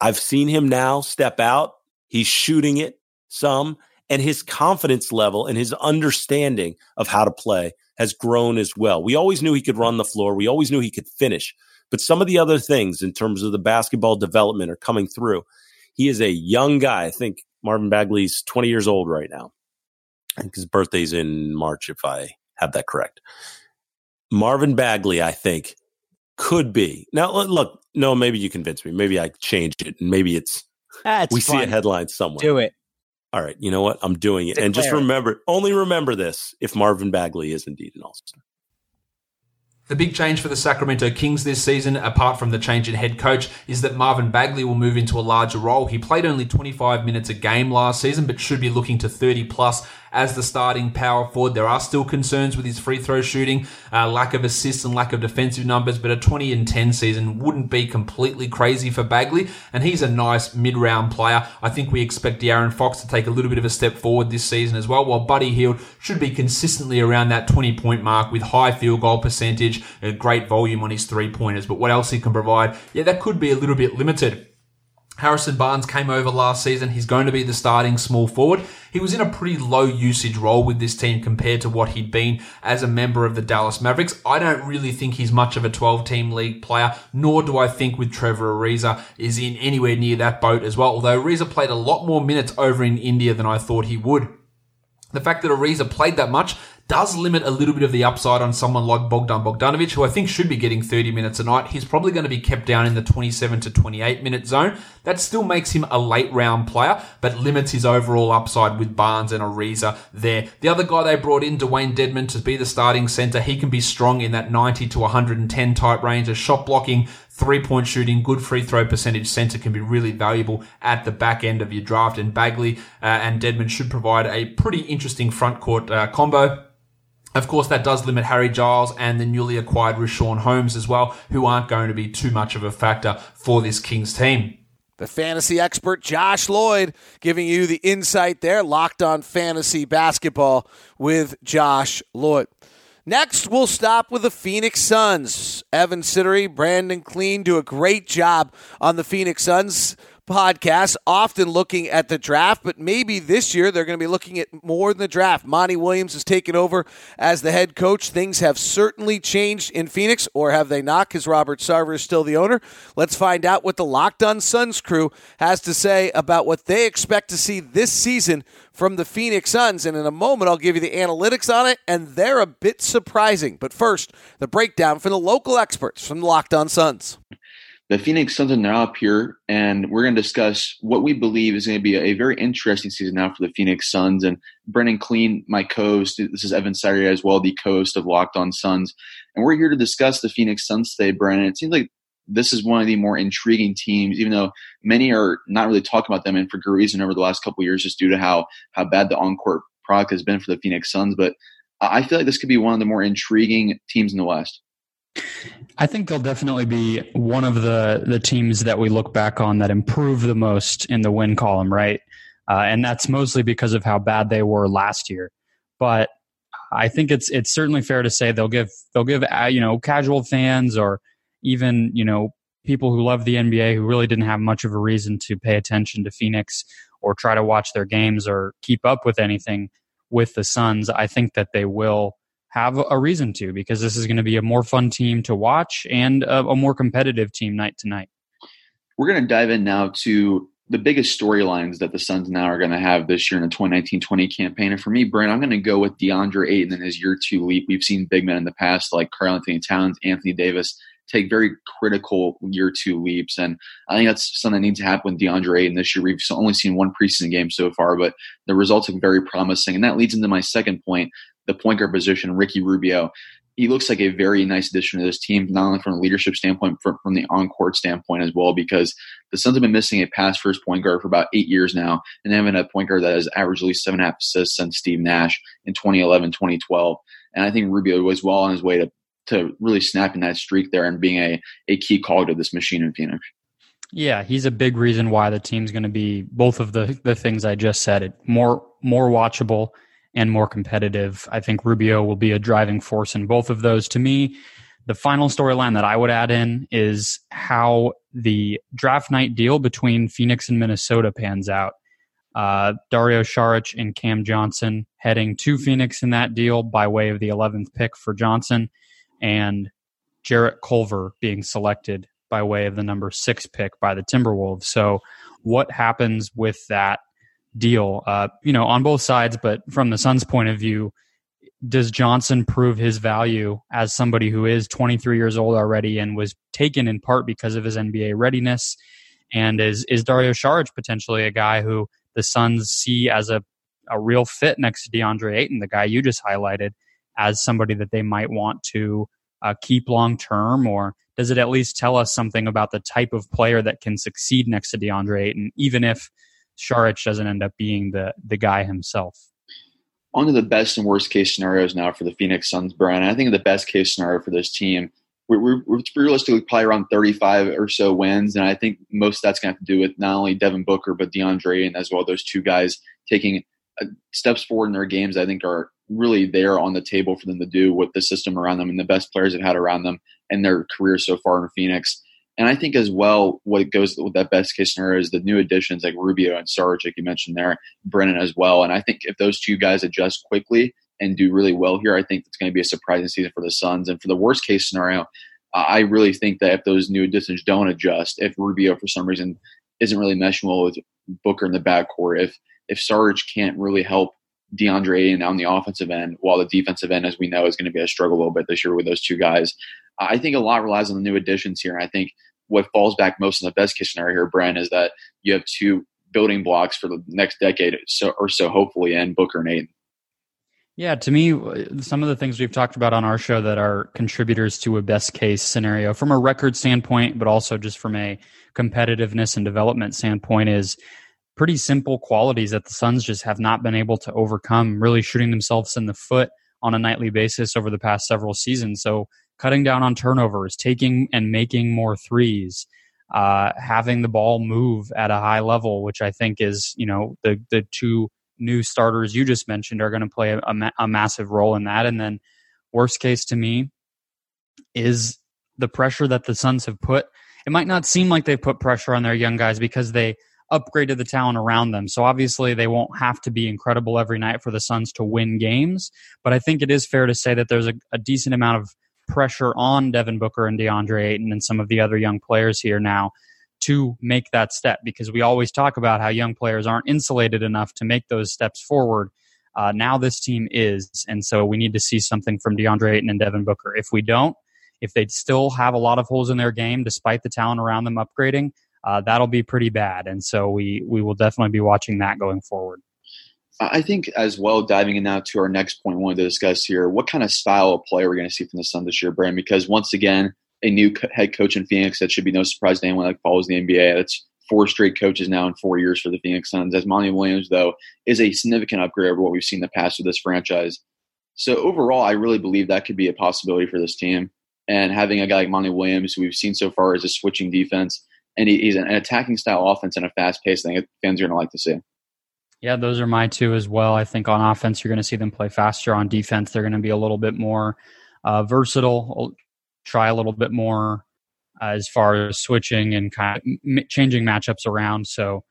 I've seen him now step out. He's shooting it some, and his confidence level and his understanding of how to play has grown as well. We always knew he could run the floor. We always knew he could finish. But some of the other things in terms of the basketball development are coming through. He is a young guy. I think Marvin Bagley's 20 years old right now. I think his birthday's in March, if I have that correct. Marvin Bagley, I think, could be. Now, look- no, maybe you convince me. Maybe I change it, maybe it's That's we see a headline somewhere. Do it. All right, you know what? I'm doing it. and just remember, only remember this if Marvin Bagley is indeed an all-star. The big change for the Sacramento Kings this season, apart from the change in head coach, is that Marvin Bagley will move into a larger role. He played only 25 minutes a game last season, but should be looking to 30 plus as the starting power forward. There are still concerns with his free throw shooting, uh, lack of assists and lack of defensive numbers, but a 20 and 10 season wouldn't be completely crazy for Bagley. And he's a nice mid-round player. I think we expect De'Aaron Fox to take a little bit of a step forward this season as well, while Buddy Hield should be consistently around that 20 point mark with high field goal percentage, a great volume on his three pointers. But what else he can provide, yeah, that could be a little bit limited. Harrison Barnes came over last season. He's going to be the starting small forward. He was in a pretty low usage role with this team compared to what he'd been as a member of the Dallas Mavericks. I don't really think he's much of a 12 team league player, nor do I think with Trevor Ariza is in anywhere near that boat as well. Although Ariza played a lot more minutes over in India than I thought he would. The fact that Ariza played that much does limit a little bit of the upside on someone like Bogdan Bogdanovic, who I think should be getting 30 minutes a night. He's probably going to be kept down in the 27 to 28 minute zone. That still makes him a late round player, but limits his overall upside with Barnes and Ariza there. The other guy they brought in, Dewayne Dedmon, to be the starting center, he can be strong in that 90 to 110 type range. A shot blocking, three point shooting, good free throw percentage center can be really valuable at the back end of your draft. And Bagley uh, and Dedmon should provide a pretty interesting front court uh, combo. Of course, that does limit Harry Giles and the newly acquired Richaun Holmes as well, who aren't going to be too much of a factor for this Kings team. The fantasy expert Josh Lloyd giving you the insight there. Locked on fantasy basketball with Josh Lloyd. Next, we'll stop with the Phoenix Suns. Evan Sidery, Brandon Clean do a great job on the Phoenix Suns podcast, often looking at the draft, but maybe this year they're going to be looking at more than the draft. Monty Williams has taken over as the head coach. Things have certainly changed in Phoenix, or have they not? Because Robert Sarver is still the owner. Let's find out what the Locked On Suns crew has to say about what they expect to see this season from the Phoenix Suns. And in a moment, I'll give you the analytics on it, and they're a bit surprising. But first, the breakdown from the local experts from the Locked On Suns the Phoenix Suns are now up here, and we're going to discuss what we believe is going to be a, very interesting season now for the Phoenix Suns. And Brendan Clean, my co-host, this is Evan Sire as well, the co-host of Locked On Suns, and we're here to discuss the Phoenix Suns today, Brendan. It seems like this is one of the more intriguing teams, even though many are not really talking about them, and for good reason over the last couple years, just due to how how bad the on-court product has been for the Phoenix Suns. But I feel like this could be one of the more intriguing teams in the West. I think they'll definitely be one of the the teams that we look back on that improve the most in the win column, right? Uh, and that's mostly because of how bad they were last year. But I think it's it's certainly fair to say they'll give they'll give uh, you know casual fans or even you know people who love the NBA who really didn't have much of a reason to pay attention to Phoenix or try to watch their games or keep up with anything with the Suns. I think that they will have a reason to because this is going to be a more fun team to watch and a, a more competitive team night to night. We're going to dive in now to the biggest storylines that the Suns now are going to have this year in the 2019-20 campaign. And for me, Brent, I'm going to go with DeAndre Ayton and his year two leap. We've seen big men in the past like Karl-Anthony Towns, Anthony Davis take very critical year two leaps. And I think that's something that needs to happen with DeAndre Ayton this year. We've only seen one preseason game so far, but the results look very promising. And that leads into my second point the point guard position, Ricky Rubio. He looks like a very nice addition to this team, not only from a leadership standpoint, but from the on-court standpoint as well, because the Suns have been missing a pass first point guard for about eight years now, and they having a point guard that has averaged at least seven half assists since Steve Nash in 2011, 2012. And I think Rubio was well on his way to, to really snapping that streak there and being a, a key cog to this machine in Phoenix. Yeah, he's a big reason why the team's going to be both of the the things I just said. It more more watchable and more competitive. I think Rubio will be a driving force in both of those. To me, the final storyline that I would add in is how the draft night deal between Phoenix and Minnesota pans out. Uh, Dario Saric and Cam Johnson heading to Phoenix in that deal by way of the 11th pick for Johnson, and Jarrett Culver being selected by way of the number six pick by the Timberwolves. So, what happens with that deal, uh, you know, on both sides. But from the Suns' point of view, does Johnson prove his value as somebody who is 23 years old already and was taken in part because of his NBA readiness? And is is Dario Saric potentially a guy who the Suns see as a, a real fit next to DeAndre Ayton, the guy you just highlighted, as somebody that they might want to uh, keep long term? Or does it at least tell us something about the type of player that can succeed next to DeAndre Ayton, even if Saric doesn't end up being the the guy himself. On to the best and worst case scenarios now for the Phoenix Suns, Brian. I think the best case scenario for this team, we're, we're, we're realistically probably around 35 or so wins, and I think most of that's going to have to do with not only Devin Booker but DeAndre and as well those two guys taking uh, steps forward in their games. I think are really there on the table for them to do with the system around them and the best players they've had around them and their careers so far in Phoenix. And I think as well, what goes with that best case scenario is the new additions like Rubio and Sarge, like you mentioned there, Brennan as well. And I think if those two guys adjust quickly and do really well here, I think it's going to be a surprising season for the Suns. And for the worst case scenario, I really think that if those new additions don't adjust, if Rubio for some reason isn't really meshing well with Booker in the backcourt, if if Sarge can't really help DeAndre Ayton on the offensive end, while the defensive end, as we know, is going to be a struggle a little bit this year with those two guys. I think a lot relies on the new additions here. And I think what falls back most in the best case scenario here, Brent, is that you have two building blocks for the next decade so, or so, hopefully, and Booker and Ayton. Yeah, to me, some of the things we've talked about on our show that are contributors to a best case scenario from a record standpoint, but also just from a competitiveness and development standpoint is pretty simple qualities that the Suns just have not been able to overcome, really shooting themselves in the foot on a nightly basis over the past several seasons. So, cutting down on turnovers, taking and making more threes, uh, having the ball move at a high level, which I think is, you know, the the two new starters you just mentioned are going to play a, a, a massive role in that. And then, worst case to me is the pressure that the Suns have put. It might not seem like they've put pressure on their young guys because they upgraded the talent around them. So obviously they won't have to be incredible every night for the Suns to win games. But I think it is fair to say that there's a, a decent amount of pressure on Devin Booker and DeAndre Ayton and some of the other young players here now to make that step because we always talk about how young players aren't insulated enough to make those steps forward. Uh, now this team is, and so we need to see something from DeAndre Ayton and Devin Booker. If we don't, if they still have a lot of holes in their game despite the talent around them upgrading, uh, that'll be pretty bad. And so we we will definitely be watching that going forward. I think as well, diving in now to our next point, we wanted to discuss here, what kind of style of player we're going to see from the Suns this year, Brand? Because once again, a new head coach in Phoenix, that should be no surprise to anyone that follows the NBA. That's four straight coaches now in four years for the Phoenix Suns. As Monty Williams, though, is a significant upgrade over what we've seen in the past with this franchise. So overall, I really believe that could be a possibility for this team. And having a guy like Monty Williams, who we've seen so far as a switching defense, and he, he's an attacking style offense and a fast paced thing fans are going to like to see. Yeah, those are my two as well. I think on offense, you're going to see them play faster. On defense, they're going to be a little bit more uh, versatile, try a little bit more uh, as far as switching and kind of changing matchups around. So,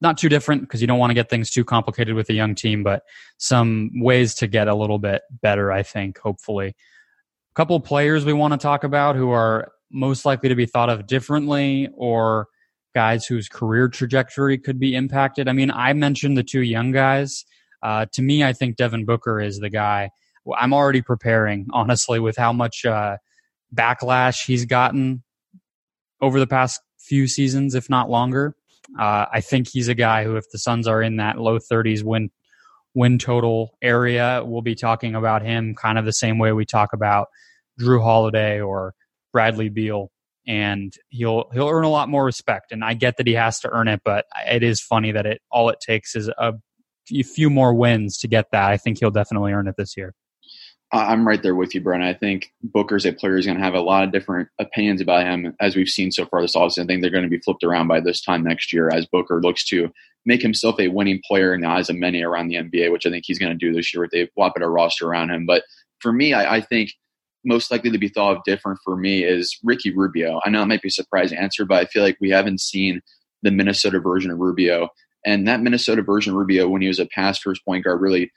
not too different because you don't want to get things too complicated with a young team, but some ways to get a little bit better, I think, hopefully. A couple players we want to talk about who are most likely to be thought of differently or guys whose career trajectory could be impacted. I mean, I mentioned the two young guys. Uh, to me, I think Devin Booker is the guy. I'm already preparing, honestly, with how much uh, backlash he's gotten over the past few seasons, if not longer. Uh, I think he's a guy who, if the Suns are in that low 30s win win total area, we'll be talking about him kind of the same way we talk about Jrue Holiday or Bradley Beal, and he'll he'll earn a lot more respect. And I get that he has to earn it, but it is funny that it all it takes is a few more wins to get that. I think he'll definitely earn it this year. I'm right there with you, Brent. I think Booker's a player who's going to have a lot of different opinions about him, as we've seen so far this offseason. I think they're going to be flipped around by this time next year as Booker looks to make himself a winning player in the eyes of many around the NBA, which I think he's going to do this year with a better roster around him. But for me, I, I think – most likely to be thought of different for me is Ricky Rubio. I know it might be a surprising answer, but I feel like we haven't seen the Minnesota version of Rubio. And that Minnesota version of Rubio, when he was a pass first point guard, really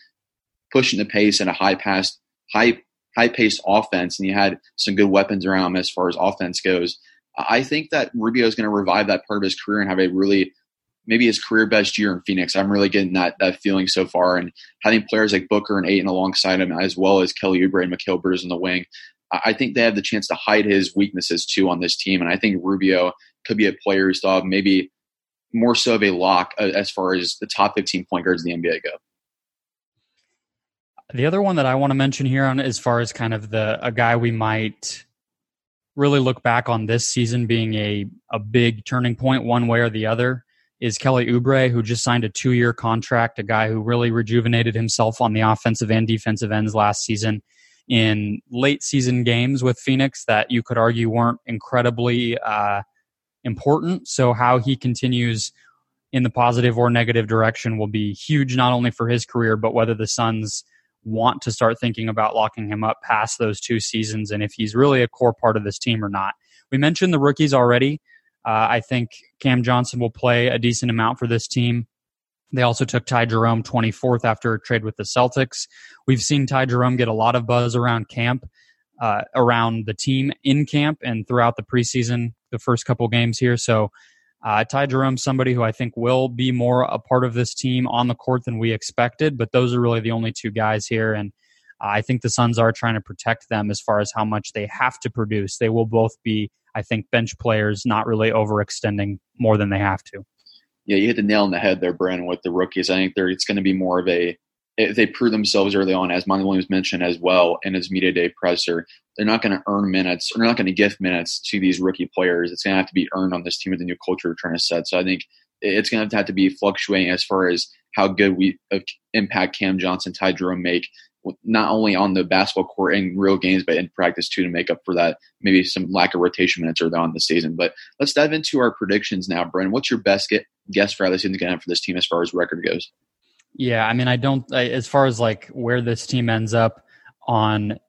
pushing the pace and a high pass, high high paced offense, and he had some good weapons around him as far as offense goes. I think that Rubio is going to revive that part of his career and have a really maybe his career best year in Phoenix. I'm really getting that that feeling so far, and having players like Booker and Ayton alongside him, as well as Kelly Oubre and Mikal Bridges in the wing, I think they have the chance to hide his weaknesses too on this team. And I think Rubio could be a player who's thought maybe more so of a lock uh, as far as the top 15 point guards in the NBA go. The other one that I want to mention here on as far as kind of the a guy we might really look back on this season being a a big turning point one way or the other is Kelly Oubre, who just signed a two year contract, a guy who really rejuvenated himself on the offensive and defensive ends last season in late season games with Phoenix that you could argue weren't incredibly uh, important. So, how he continues in the positive or negative direction will be huge, not only for his career, but whether the Suns want to start thinking about locking him up past those two seasons and if he's really a core part of this team or not. We mentioned the rookies already. Uh, I think Cam Johnson will play a decent amount for this team. They also took Ty Jerome 24th after a trade with the Celtics. We've seen Ty Jerome get a lot of buzz around camp, uh, around the team in camp and throughout the preseason, the first couple games here. So Uh, Ty Jerome, somebody who I think will be more a part of this team on the court than we expected, but those are really the only two guys here. And I think the Suns are trying to protect them as far as how much they have to produce. They will both be, I think, bench players, not really overextending more than they have to. Yeah, you hit the nail on the head there, Brandon, with the rookies. I think there it's going to be more of a if they prove themselves early on, as Monty Williams mentioned as well in his media day presser, they're not going to earn minutes. Or they're not going to gift minutes to these rookie players. It's going to have to be earned on this team with the new culture we're trying to set. So I think it's going to have to be fluctuating as far as how good we impact Cam Johnson, Ty Jerome make, not only on the basketball court in real games, but in practice too, to make up for that maybe some lack of rotation minutes early on the season. But let's dive into our predictions now, Brennan. What's your best get, guess for how this season's going to have for this team as far as record goes? Yeah, I mean, I don't, I, as far as like where this team ends up on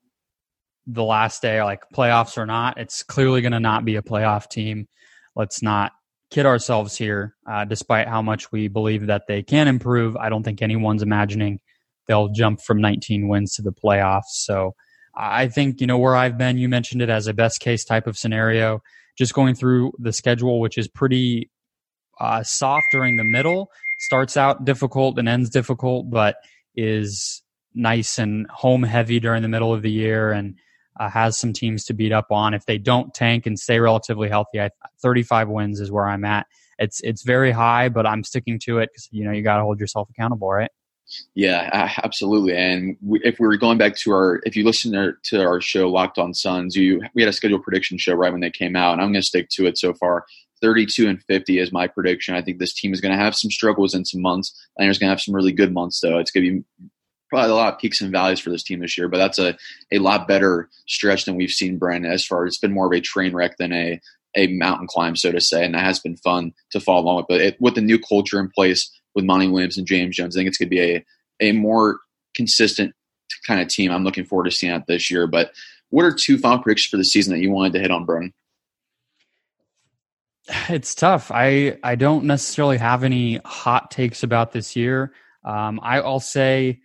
the last day, like playoffs or not, it's clearly going to not be a playoff team. Let's not kid ourselves here. Uh, despite how much we believe that they can improve, I don't think anyone's imagining they'll jump from 19 wins to the playoffs. So I think, you know, where I've been, you mentioned it as a best case type of scenario, just going through the schedule, which is pretty uh, soft during the middle, starts out difficult and ends difficult, but is nice and home heavy during the middle of the year and uh, has some teams to beat up on. If they don't tank and stay relatively healthy, I, 35 wins is where I'm at. It's it's very high, but I'm sticking to it because you know you got to hold yourself accountable, right? Yeah, absolutely. And if we were going back to our, if you listen to, our show Locked On Suns, you we had a scheduled prediction show right when they came out, and I'm going to stick to it so far. 32 and 50 is my prediction. I think this team is going to have some struggles in some months. There's going to have some really good months though. It's going to be probably a lot of peaks and valleys for this team this year, but that's a, a lot better stretch than we've seen Brandon as far as it's been more of a train wreck than a, a mountain climb, so to say. And that has been fun to follow along with. But it, with the new culture in place with Monty Williams and James Jones, I think it's going to be a, a more consistent kind of team. I'm looking forward to seeing that this year. But what are two final predictions for the season that you wanted to hit on, Brandon? It's tough. I I don't necessarily have any hot takes about this year. Um, I, will say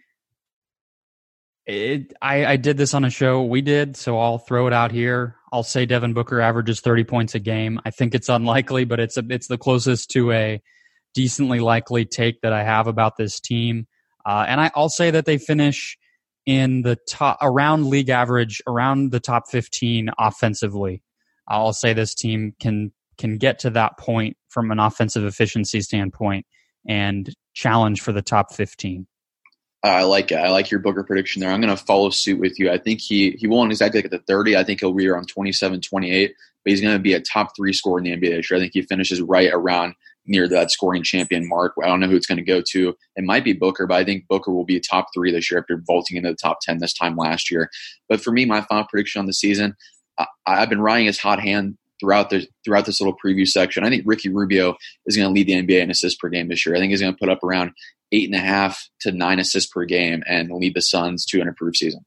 it. I, I did this on a show we did, so I'll throw it out here. I'll say Devin Booker averages thirty points a game. I think it's unlikely, but it's a, it's the closest to a decently likely take that I have about this team. Uh, and I, I'll say that they finish in the top around league average, around the top fifteen offensively. I'll say this team can can get to that point from an offensive efficiency standpoint and challenge for the top 15. I like it. I like your Booker prediction there. I'm going to follow suit with you. I think he he won't exactly get the 30. I think he'll be around 27, 28, but he's going to be a top three scorer in the NBA this year. I think he finishes right around near that scoring champion mark. I don't know who it's going to go to. It might be Booker, but I think Booker will be a top three this year after vaulting into the top 10 this time last year. But for me, my final prediction on the season, I, I've been riding his hot hand throughout the throughout this little preview section. I think Ricky Rubio is going to lead the NBA in assists per game this year. I think he's going to put up around eight and a half to nine assists per game and lead the Suns to an improved season.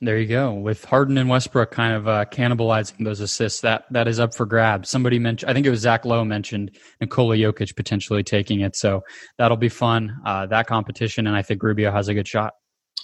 There you go. With Harden and Westbrook kind of uh, cannibalizing those assists, that that is up for grabs. Somebody mentioned, I think it was Zach Lowe mentioned Nikola Jokic potentially taking it, so that'll be fun. Uh, that competition, and I think Rubio has a good shot.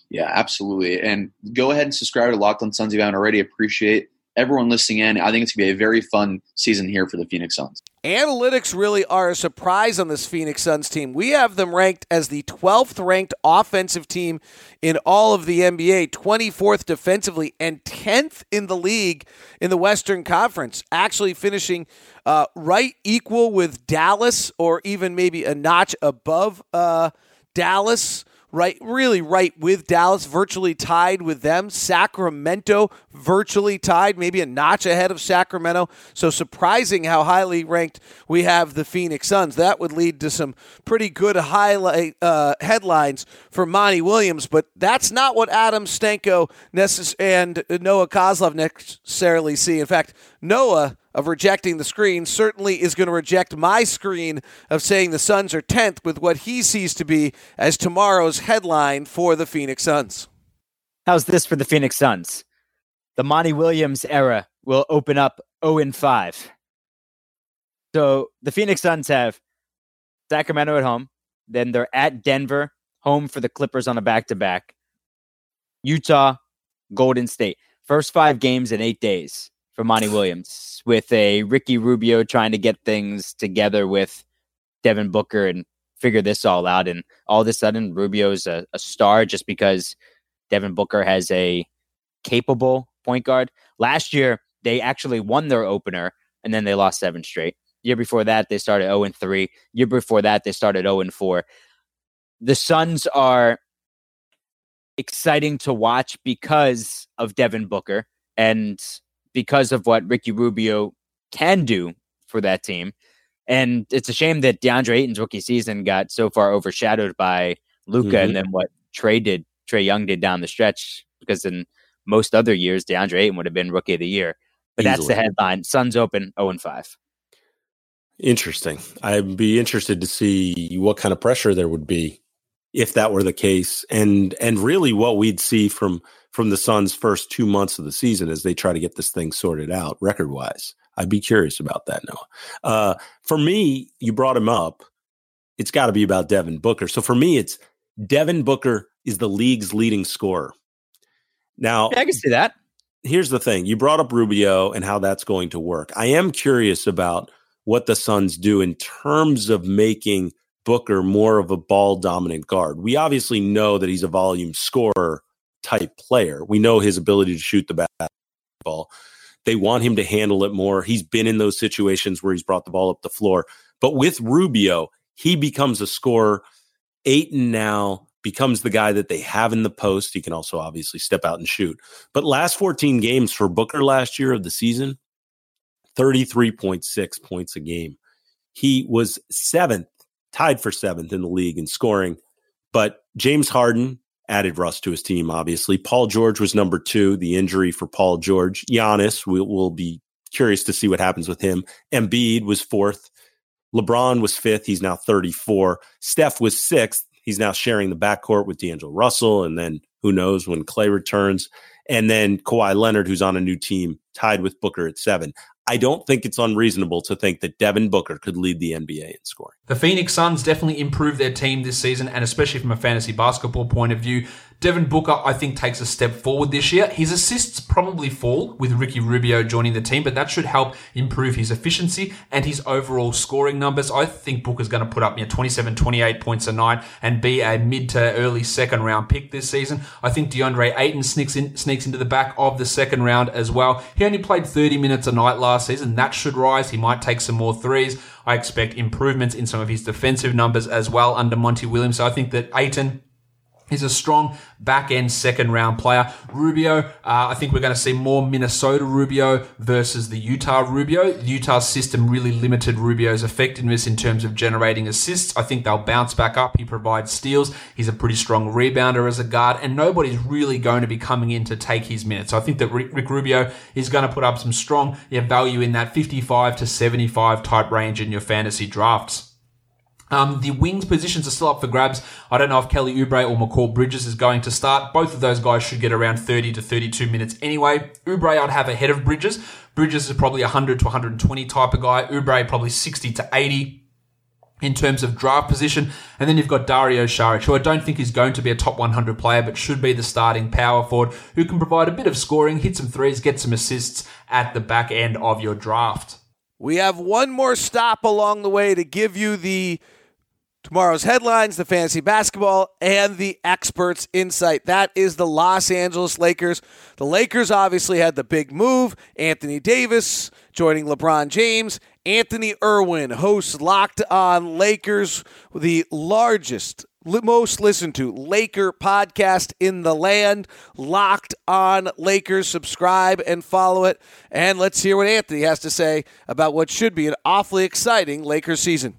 Yeah, absolutely. And go ahead and subscribe to Locked On Suns if you haven't already. Appreciate everyone listening in. I think it's going to be a very fun season here for the Phoenix Suns. Analytics really are a surprise on this Phoenix Suns team. We have them ranked as the 12th ranked offensive team in all of the NBA, 24th defensively, and 10th in the league in the Western Conference, actually finishing uh, right equal with Dallas or even maybe a notch above uh, Dallas right, really right with Dallas, virtually tied with them. Sacramento virtually tied, maybe a notch ahead of Sacramento. So surprising how highly ranked we have the Phoenix Suns. That would lead to some pretty good highlight uh, headlines for Monty Williams, but that's not what Adam Stanco necess- and Noah Coslov necessarily see. In fact, Noah of rejecting the screen certainly is going to reject my screen of saying the Suns are 10th with what he sees to be as tomorrow's headline for the Phoenix Suns. How's this for the Phoenix Suns? The Monty Williams era will open up 0 and 5. So the Phoenix Suns have Sacramento at home, then they're at Denver, home for the Clippers on a back to back. Utah, Golden State. First five games in eight days for Monty Williams with a Ricky Rubio trying to get things together with Devin Booker and figure this all out. And all of a sudden, Rubio's a, a star just because Devin Booker has a capable point guard. Last year, they actually won their opener and then they lost seven straight. Year before that, they started 0 and 3. Year before that, they started 0 and 4. The Suns are exciting to watch because of Devin Booker and because of what Ricky Rubio can do for that team. And it's a shame that DeAndre Ayton's rookie season got so far overshadowed by Luka Mhm. and then what Trey did, Trey Young did down the stretch. Because in most other years, DeAndre Ayton would have been rookie of the year. But that's the Easily. headline. Suns open 0 and 5. Interesting. I'd be interested to see what kind of pressure there would be if that were the case, and and really what we'd see from from the Suns' first two months of the season as they try to get this thing sorted out record wise. I'd be curious about that, Noah. Uh, for me, you brought him up. It's got to be about Devin Booker. So for me, it's Devin Booker is the league's leading scorer. Now, Yeah, I can see that. here's the thing you brought up Rubio and how that's going to work. I am curious about what the Suns do in terms of making Booker more of a ball dominant guard. We obviously know that he's a volume scorer type player. We know his ability to shoot the basketball. They want him to handle it more. He's been in those situations where he's brought the ball up the floor. But with Rubio, he becomes a scorer. Ayton now becomes the guy that they have in the post. He can also obviously step out and shoot. But last 14 games for Booker last year of the season, 33.6 points a game. He was seventh, tied for seventh in the league in scoring. But James Harden added Russ to his team, obviously. Paul George was number two, the injury for Paul George. Giannis, we'll, we'll be curious to see what happens with him. Embiid was fourth. LeBron was fifth. He's now 34. Steph was sixth. He's now sharing the backcourt with D'Angelo Russell. And then who knows when Klay returns. And then Kawhi Leonard, who's on a new team, tied with Booker at seven. I don't think it's unreasonable to think that Devin Booker could lead the NBA in scoring. The Phoenix Suns definitely improved their team this season, and especially from a fantasy basketball point of view. Devin Booker, I think, takes a step forward this year. His assists probably fall with Ricky Rubio joining the team, but that should help improve his efficiency and his overall scoring numbers. I think Booker's going to put up you know, 27, 28 points a night and be a mid to early second round pick this season. I think DeAndre Ayton sneaks in, sneaks into the back of the second round as well. He only played 30 minutes a night last season. That should rise. He might take some more threes. I expect improvements in some of his defensive numbers as well under Monty Williams. So I think that Ayton He's a strong back end second round player. Rubio, uh, I think we're going to see more Minnesota Rubio versus the Utah Rubio. Utah's system really limited Rubio's effectiveness in terms of generating assists. I think they'll bounce back up. He provides steals. He's a pretty strong rebounder as a guard, and nobody's really going to be coming in to take his minutes. So I think that Rick, Rick Rubio is going to put up some strong yeah, value in that 55 to 75 type range in your fantasy drafts. Um, the wings positions are still up for grabs. I don't know if Kelly Oubre or Mikal Bridges is going to start. Both of those guys should get around 30 to 32 minutes anyway. Oubre I'd have ahead of Bridges. Bridges is probably 100 to 120 type of guy. Oubre probably 60 to 80 in terms of draft position. And then you've got Dario Saric, who I don't think is going to be a top 100 player, but should be the starting power forward who can provide a bit of scoring, hit some threes, get some assists at the back end of your draft. We have one more stop along the way to give you the tomorrow's headlines, the fantasy basketball, and the experts' insight. That is the Los Angeles Lakers. The Lakers obviously had the big move. Anthony Davis joining LeBron James. Anthony Irwin hosts Locked On Lakers, the largest, most listened to Laker podcast in the land. Locked On Lakers. Subscribe and follow it. And let's hear what Anthony has to say about what should be an awfully exciting Lakers season.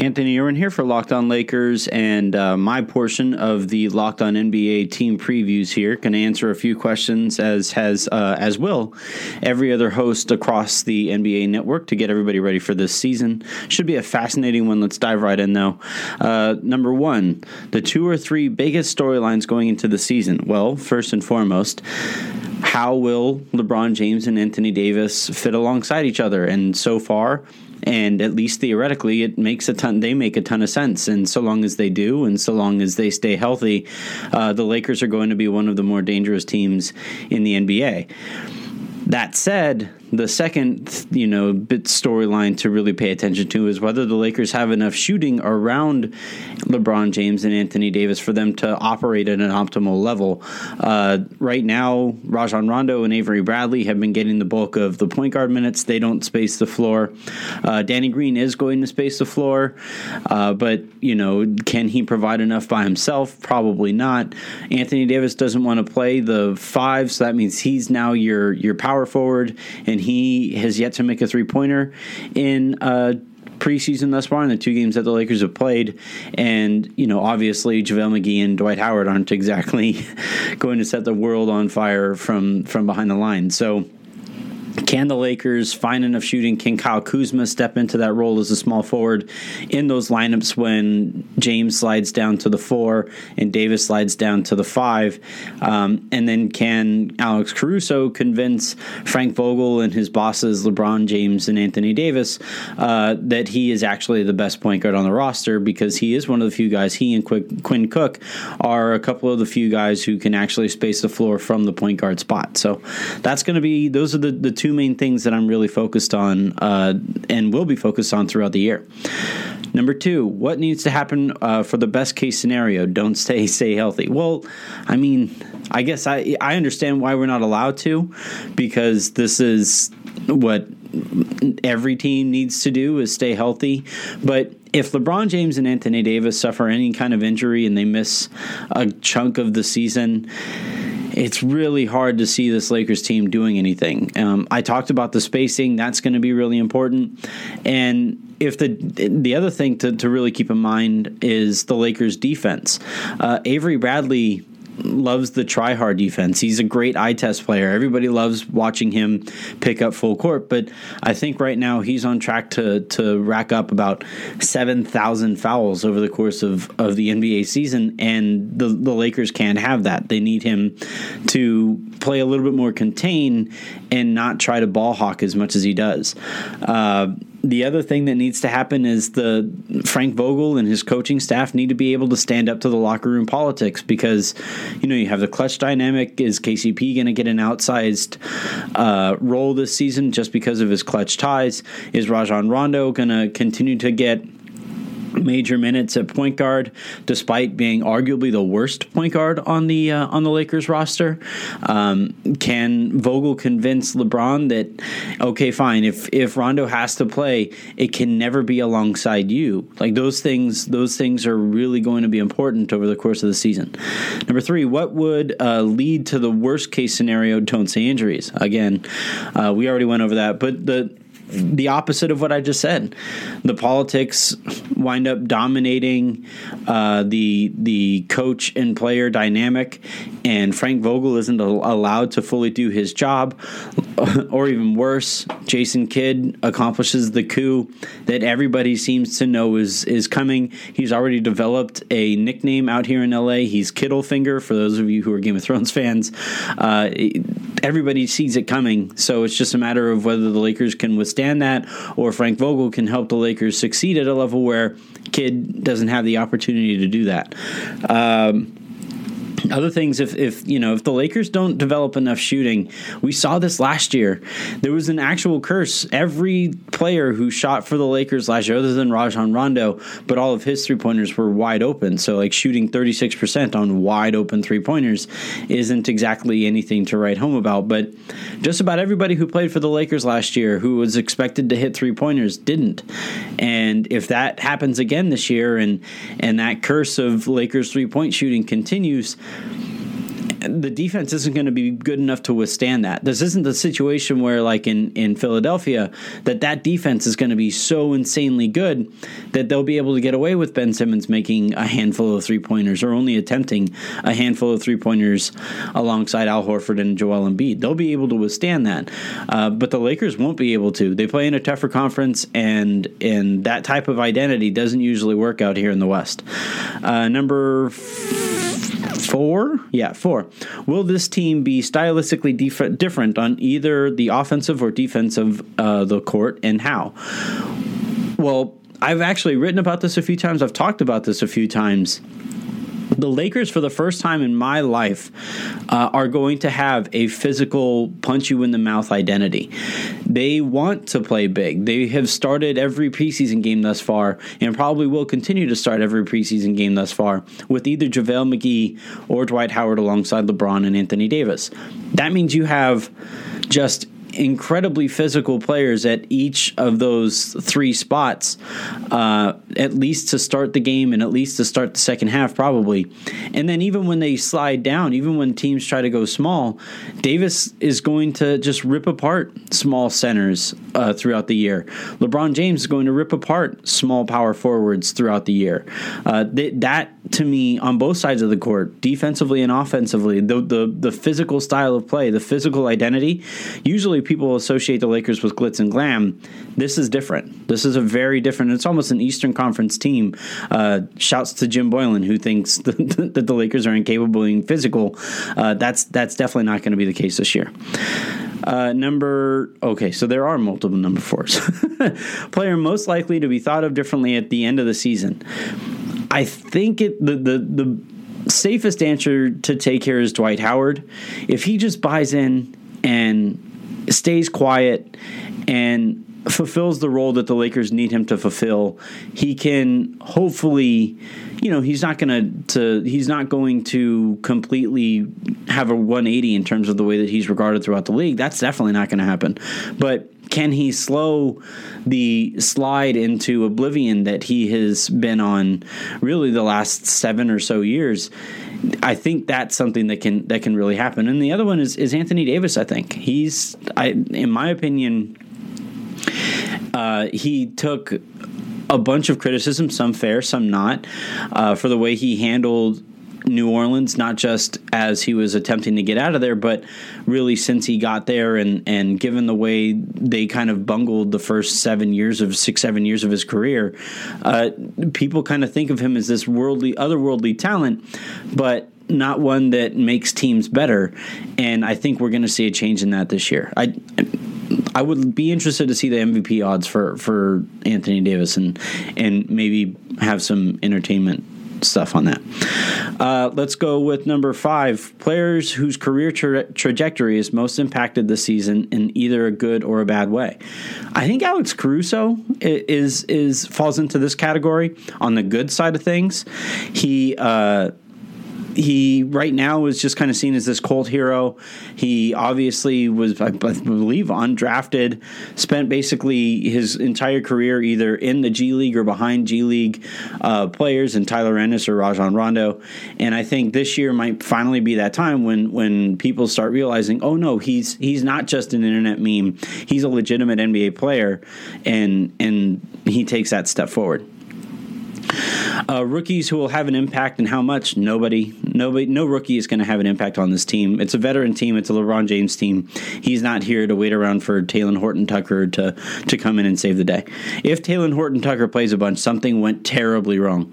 Anthony Irwin here for Locked On Lakers, and uh, my portion of the Locked On NBA team previews here can answer a few questions as has uh, as will every other host across the NBA network to get everybody ready for this season. Should be a fascinating one. Let's dive right in though. Uh, number one, the two or three biggest storylines going into the season. Well, first and foremost, how will LeBron James and Anthony Davis fit alongside each other? And so far, and at least theoretically, it makes a ton. They make a ton of sense, and so long as they do, and so long as they stay healthy, uh, the Lakers are going to be one of the more dangerous teams in the NBA. That said, the second, you know, bit storyline to really pay attention to is whether the Lakers have enough shooting around LeBron James and Anthony Davis for them to operate at an optimal level. Uh, right now, Rajon Rondo and Avery Bradley have been getting the bulk of the point guard minutes. They don't space the floor. Uh, Danny Green is going to space the floor, uh, but you know, can he provide enough by himself? Probably not. Anthony Davis doesn't want to play the five, so that means he's now your your power forward, and he has yet to make a three pointer in uh, preseason thus far in the two games that the Lakers have played. And, you know, obviously JaVale McGee and Dwight Howard aren't exactly going to set the world on fire from from behind the line. So can the Lakers find enough shooting? Can Kyle Kuzma step into that role as a small forward in those lineups when James slides down to the four and Davis slides down to the five? Um, and then can Alex Caruso convince Frank Vogel and his bosses, LeBron James and Anthony Davis, uh, that he is actually the best point guard on the roster because he is one of the few guys, he and Quinn Cook are a couple of the few guys who can actually space the floor from the point guard spot. So that's going to be, those are the, the two main things that I'm really focused on uh, and will be focused on throughout the year. Number two, what needs to happen uh, for the best case scenario? Don't stay stay healthy. Well, I mean, I guess I I understand why we're not allowed to, because this is what every team needs to do is stay healthy. But if LeBron James and Anthony Davis suffer any kind of injury and they miss a chunk of the season it's really hard to see this Lakers team doing anything. Um, I talked about the spacing; that's going to be really important. And if the the other thing to, to really keep in mind is the Lakers' defense. Uh, Avery Bradley loves the try hard defense. He's a great eye test player. Everybody loves watching him pick up full court, but I think right now he's on track to to rack up about 7,000 fouls over the course of, of the NBA season and the the Lakers can't have that. They need him to play a little bit more contained and not try to ball hawk as much as he does. Uh, the other thing that needs to happen is the Frank Vogel and his coaching staff need to be able to stand up to the locker room politics because you know you have the clutch dynamic. Is KCP going to get an outsized uh, role this season just because of his clutch ties? Is Rajon Rondo going to continue to get major minutes at point guard, despite being arguably the worst point guard on the uh, on the Lakers roster. Um, can Vogel convince LeBron that okay, fine, if if Rondo has to play, it can never be alongside you. Like those things, those things are really going to be important over the course of the season. Number three, what would uh, lead to the worst case scenario? Don't say injuries. Again, uh, we already went over that, but the the opposite of what I just said. The politics wind up dominating uh, the the coach and player dynamic, and Frank Vogel isn't allowed to fully do his job. Or even worse, Jason Kidd accomplishes the coup that everybody seems to know is is coming. He's already developed a nickname out here in LA. He's Kittlefinger for those of you who are Game of Thrones fans. Uh, everybody sees it coming, so it's just a matter of whether the Lakers can withstand that, or Frank Vogel can help the Lakers succeed at a level where Kidd doesn't have the opportunity to do that. Um, other things, if if you know if the Lakers don't develop enough shooting, we saw this last year. There was an actual curse. Every player who shot for the Lakers last year, other than Rajon Rondo, but all of his three pointers were wide open. So like shooting thirty six percent on wide open three pointers isn't exactly anything to write home about. But just about everybody who played for the Lakers last year, who was expected to hit three pointers, didn't. And if that happens again this year, and and that curse of Lakers three point shooting continues the defense isn't going to be good enough to withstand that. This isn't the situation where, like in, in Philadelphia, that that defense is going to be so insanely good that they'll be able to get away with Ben Simmons making a handful of three pointers or only attempting a handful of three pointers alongside Al Horford and Joel Embiid. They'll be able to withstand that, uh, but the Lakers won't be able to. They play in a tougher conference, and and that type of identity doesn't usually work out here in the West. Uh, number. Four? Yeah, four. Will this team be stylistically dif- different on either the offensive or defensive uh, the court, and how? Well, I've actually written about this a few times. I've talked about this a few times the Lakers, for the first time in my life, uh, are going to have a physical punch you in the mouth identity. They want to play big. They have started every preseason game thus far, and probably will continue to start every preseason game thus far with either JaVale McGee or Dwight Howard alongside LeBron and Anthony Davis. That means you have just incredibly physical players at each of those three spots, uh, at least to start the game and at least to start the second half, probably. And then even when they slide down, even when teams try to go small, Davis is going to just rip apart small centers uh, throughout the year. LeBron James is going to rip apart small power forwards throughout the year. Uh, th- that to me, on both sides of the court, defensively and offensively, the, the the physical style of play, the physical identity, usually people associate the Lakers with glitz and glam. This is different. This is a very different. It's almost an Eastern Conference team. Uh, shouts to Jim Boylan, who thinks that, that the Lakers are incapable of being physical. Uh, that's that's definitely not going to be the case this year. Uh, number okay, so there are multiple number fours. Player most likely to be thought of differently at the end of the season. I think it the the the safest answer to take here is Dwight Howard. If he just buys in and stays quiet and fulfills the role that the Lakers need him to fulfill, he can hopefully, you know, he's not going to he's not going to completely have a 180 in terms of the way that he's regarded throughout the league. That's definitely not going to happen. But can he slow the slide into oblivion that he has been on really the last 7 or so years? I think that's something that can that can really happen. And the other one is is Anthony Davis. I think he's, I in my opinion, uh, he took a bunch of criticism, some fair, some not, uh, for the way he handled New Orleans, not just as he was attempting to get out of there, but really since he got there and and given the way they kind of bungled the first seven years of six seven years of his career, uh, people kind of think of him as this worldly otherworldly talent, but not one that makes teams better. And I think we're going to see a change in that this year. I. I would be interested to see the MVP odds for, for Anthony Davis and and maybe have some entertainment stuff on that. Uh, let's go with number five players whose career tra- trajectory is most impacted this season in either a good or a bad way. I think Alex Caruso is is falls into this category on the good side of things. He uh, he right now is just kind of seen as this cult hero. He obviously was, I believe, undrafted. Spent basically his entire career either in the G League or behind G League uh, players, and Tyler Ennis or Rajon Rondo. And I think this year might finally be that time when when people start realizing, oh no, he's he's not just an internet meme. He's a legitimate NBA player, and and he takes that step forward. Uh, rookies who will have an impact and how much? Nobody. Nobody. No rookie is going to have an impact on this team. It's a veteran team. It's a LeBron James team. He's not here to wait around for Talen Horton Tucker to to come in and save the day. If Talen Horton Tucker plays a bunch, something went terribly wrong.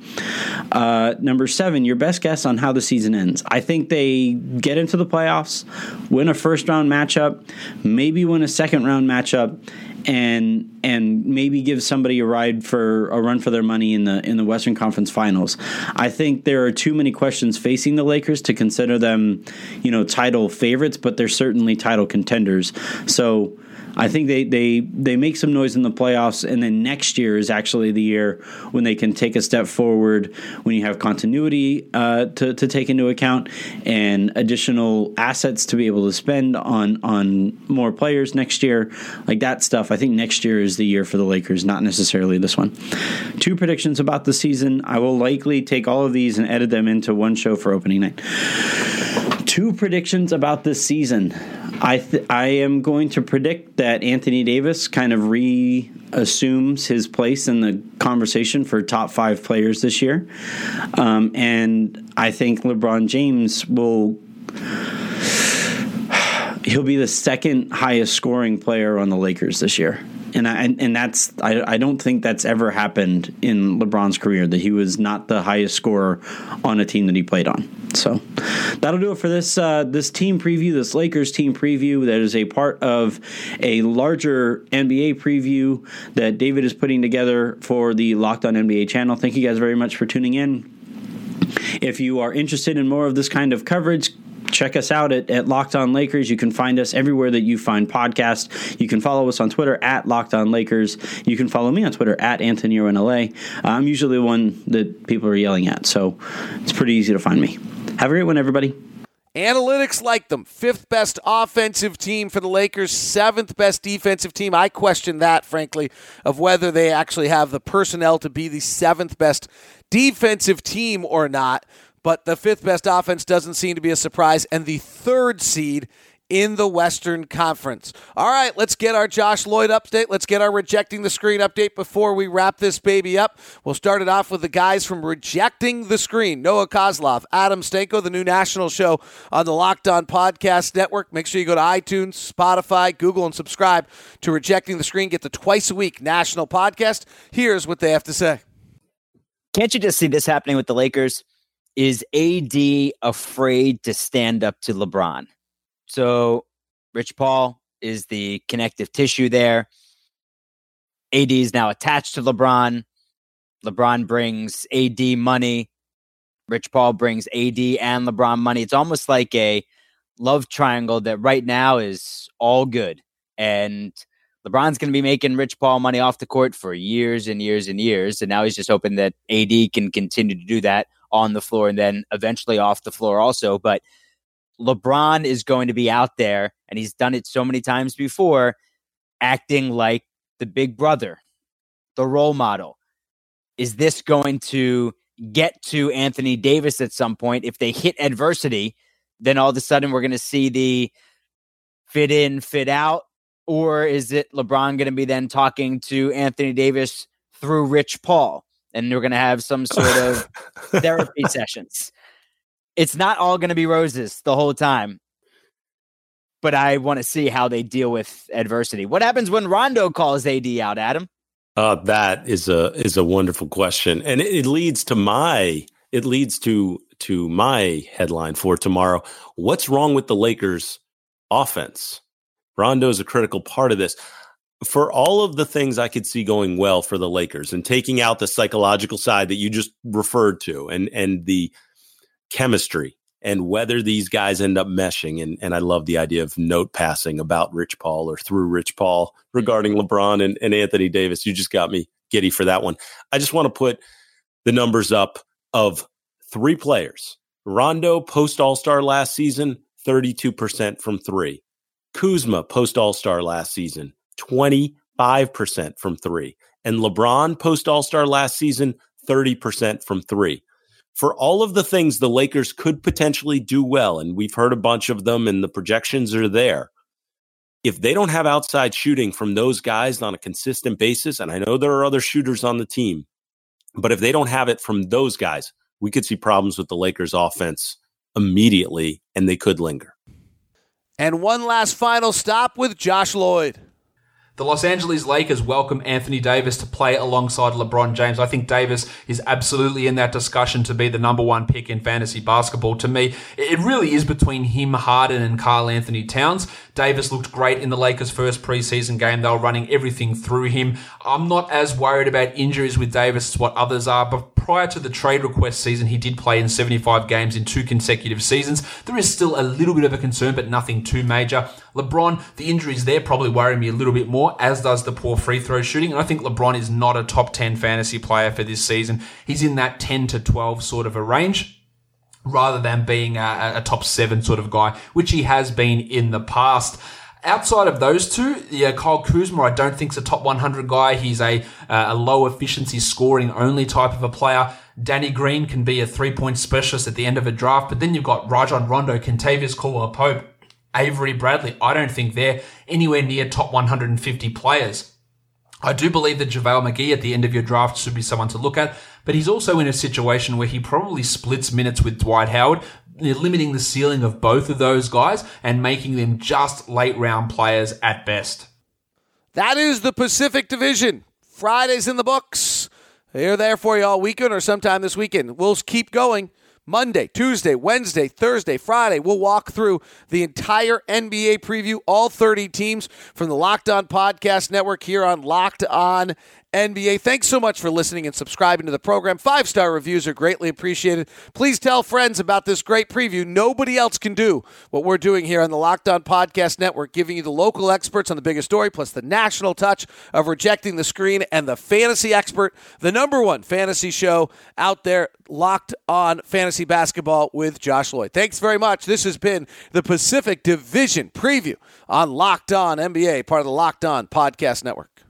Uh, number seven, your best guess on how the season ends. I think they get into the playoffs, win a first round matchup, maybe win a second round matchup, and and maybe give somebody a ride for a run for their money in the in the Western Conference Finals. I think there are too many questions facing the Lakers to consider them, you know, title favorites, but they're certainly title contenders. So I think they, they they make some noise in the playoffs, and then next year is actually the year when they can take a step forward when you have continuity uh, to, to take into account and additional assets to be able to spend on on more players next year, like that stuff. I think next year is the year for the Lakers, not necessarily this one. Two predictions about the season. I will likely take all of these and edit them into one show for opening night. Two predictions about this season. I th- I am going to predict that Anthony Davis kind of reassumes his place in the conversation for top five players this year, um, and I think LeBron James will. He'll be the second highest scoring player on the Lakers this year and I and that's I, I don't think that's ever happened in LeBron's career that he was not the highest scorer on a team that he played on. So that'll do it for this uh, this team preview, this Lakers team preview that is a part of a larger NBA preview that David is putting together for the Locked On NBA channel. Thank you guys very much for tuning in. If you are interested in more of this kind of coverage, check us out at, at Locked On Lakers. You can find us everywhere that you find podcasts. You can follow us on Twitter at Locked On Lakers. You can follow me on Twitter at Anthony LA. I'm usually the one that people are yelling at, so it's pretty easy to find me. Have a great one, everybody. Analytics like them. Fifth best offensive team for the Lakers, seventh best defensive team. I question that, frankly, of whether they actually have the personnel to be the seventh best defensive team or not. But the fifth best offense doesn't seem to be a surprise. And the third seed in the Western Conference. All right, let's get our Josh Lloyd update. Let's get our rejecting the screen update before we wrap this baby up. We'll start it off with the guys from Rejecting the Screen Noah Coslov, Adam Stanco, the new national show on the Locked On Podcast Network. Make sure you go to iTunes, Spotify, Google, and subscribe to Rejecting the Screen. Get the twice a week national podcast. Here's what they have to say. Can't you just see this happening with the Lakers? Is AD afraid to stand up to LeBron? So Rich Paul is the connective tissue there. AD is now attached to LeBron. LeBron brings AD money. Rich Paul brings AD and LeBron money. It's almost like a love triangle that right now is all good. And LeBron's going to be making Rich Paul money off the court for years and years and years. And now he's just hoping that AD can continue to do that on the floor and then eventually off the floor also. But LeBron is going to be out there, and he's done it so many times before, acting like the big brother, the role model. Is this going to get to Anthony Davis at some point? If they hit adversity, then all of a sudden we're going to see the fit in, fit out. Or is it LeBron going to be then talking to Anthony Davis through Rich Paul? And we're going to have some sort of therapy sessions it's not all going to be roses the whole time. But I want to see how they deal with adversity. What happens when Rondo calls AD out, Adam? Uh, that is a is a wonderful question, and it, it leads to my it leads to to my headline for tomorrow. What's wrong with the Lakers' offense? Rondo is a critical part of this. For all of the things I could see going well for the Lakers, and taking out the psychological side that you just referred to, and and the chemistry and whether these guys end up meshing. And, and I love the idea of note passing about Rich Paul or through Rich Paul regarding mm-hmm. LeBron and, and Anthony Davis. You just got me giddy for that one. I just want to put the numbers up of three players. Rondo post All Star last season, 32% from three. Kuzma post All Star last season, 25% from three. And LeBron post All Star last season, 30% from three for all of the things the Lakers could potentially do well, and we've heard a bunch of them, and the projections are there. If they don't have outside shooting from those guys on a consistent basis, and I know there are other shooters on the team, but if they don't have it from those guys, we could see problems with the Lakers offense immediately, and they could linger. And one last final stop with Josh Lloyd. The Los Angeles Lakers welcome Anthony Davis to play alongside LeBron James. I think Davis is absolutely in that discussion to be the number one pick in fantasy basketball. To me, it really is between him, Harden, and Karl-Anthony Towns. Davis looked great in the Lakers' first preseason game. They were running everything through him. I'm not as worried about injuries with Davis as what others are, but prior to the trade request season, he did play in 75 games in two consecutive seasons. There is still a little bit of a concern, but nothing too major. LeBron, the injuries there probably worry me a little bit more, as does the poor free throw shooting. And I think LeBron is not a top 10 fantasy player for this season. He's in that 10 to 12 sort of a range rather than being a, a top seven sort of guy, which he has been in the past. Outside of those two, yeah, Kyle Kuzma, I don't think is a top 100 guy. He's a, uh, a low efficiency scoring only type of a player. Danny Green can be a three point specialist at the end of a draft, but then you've got Rajon Rondo, Kentavious Caldwell Pope, Avery Bradley. I don't think they're anywhere near top 150 players. I do believe that JaVale McGee at the end of your draft should be someone to look at, but he's also in a situation where he probably splits minutes with Dwight Howard, limiting the ceiling of both of those guys and making them just late round players at best. That is the Pacific Division. Fridays in the books. They're there for you all weekend or sometime this weekend. We'll keep going. Monday, Tuesday, Wednesday, Thursday, Friday. We'll walk through the entire NBA preview, all 30 teams from the Locked On Podcast Network here on Locked On NBA. Thanks so much for listening and subscribing to the program. Five star reviews are greatly appreciated. Please tell friends about this great preview. Nobody else can do what we're doing here on the Locked On Podcast Network, giving you the local experts on the biggest story, plus the national touch of rejecting the screen and the fantasy expert, the number one fantasy show out there, Locked On Fantasy Basketball with Josh Lloyd. Thanks very much. This has been the Pacific Division preview on Locked On NBA, part of the Locked On Podcast Network.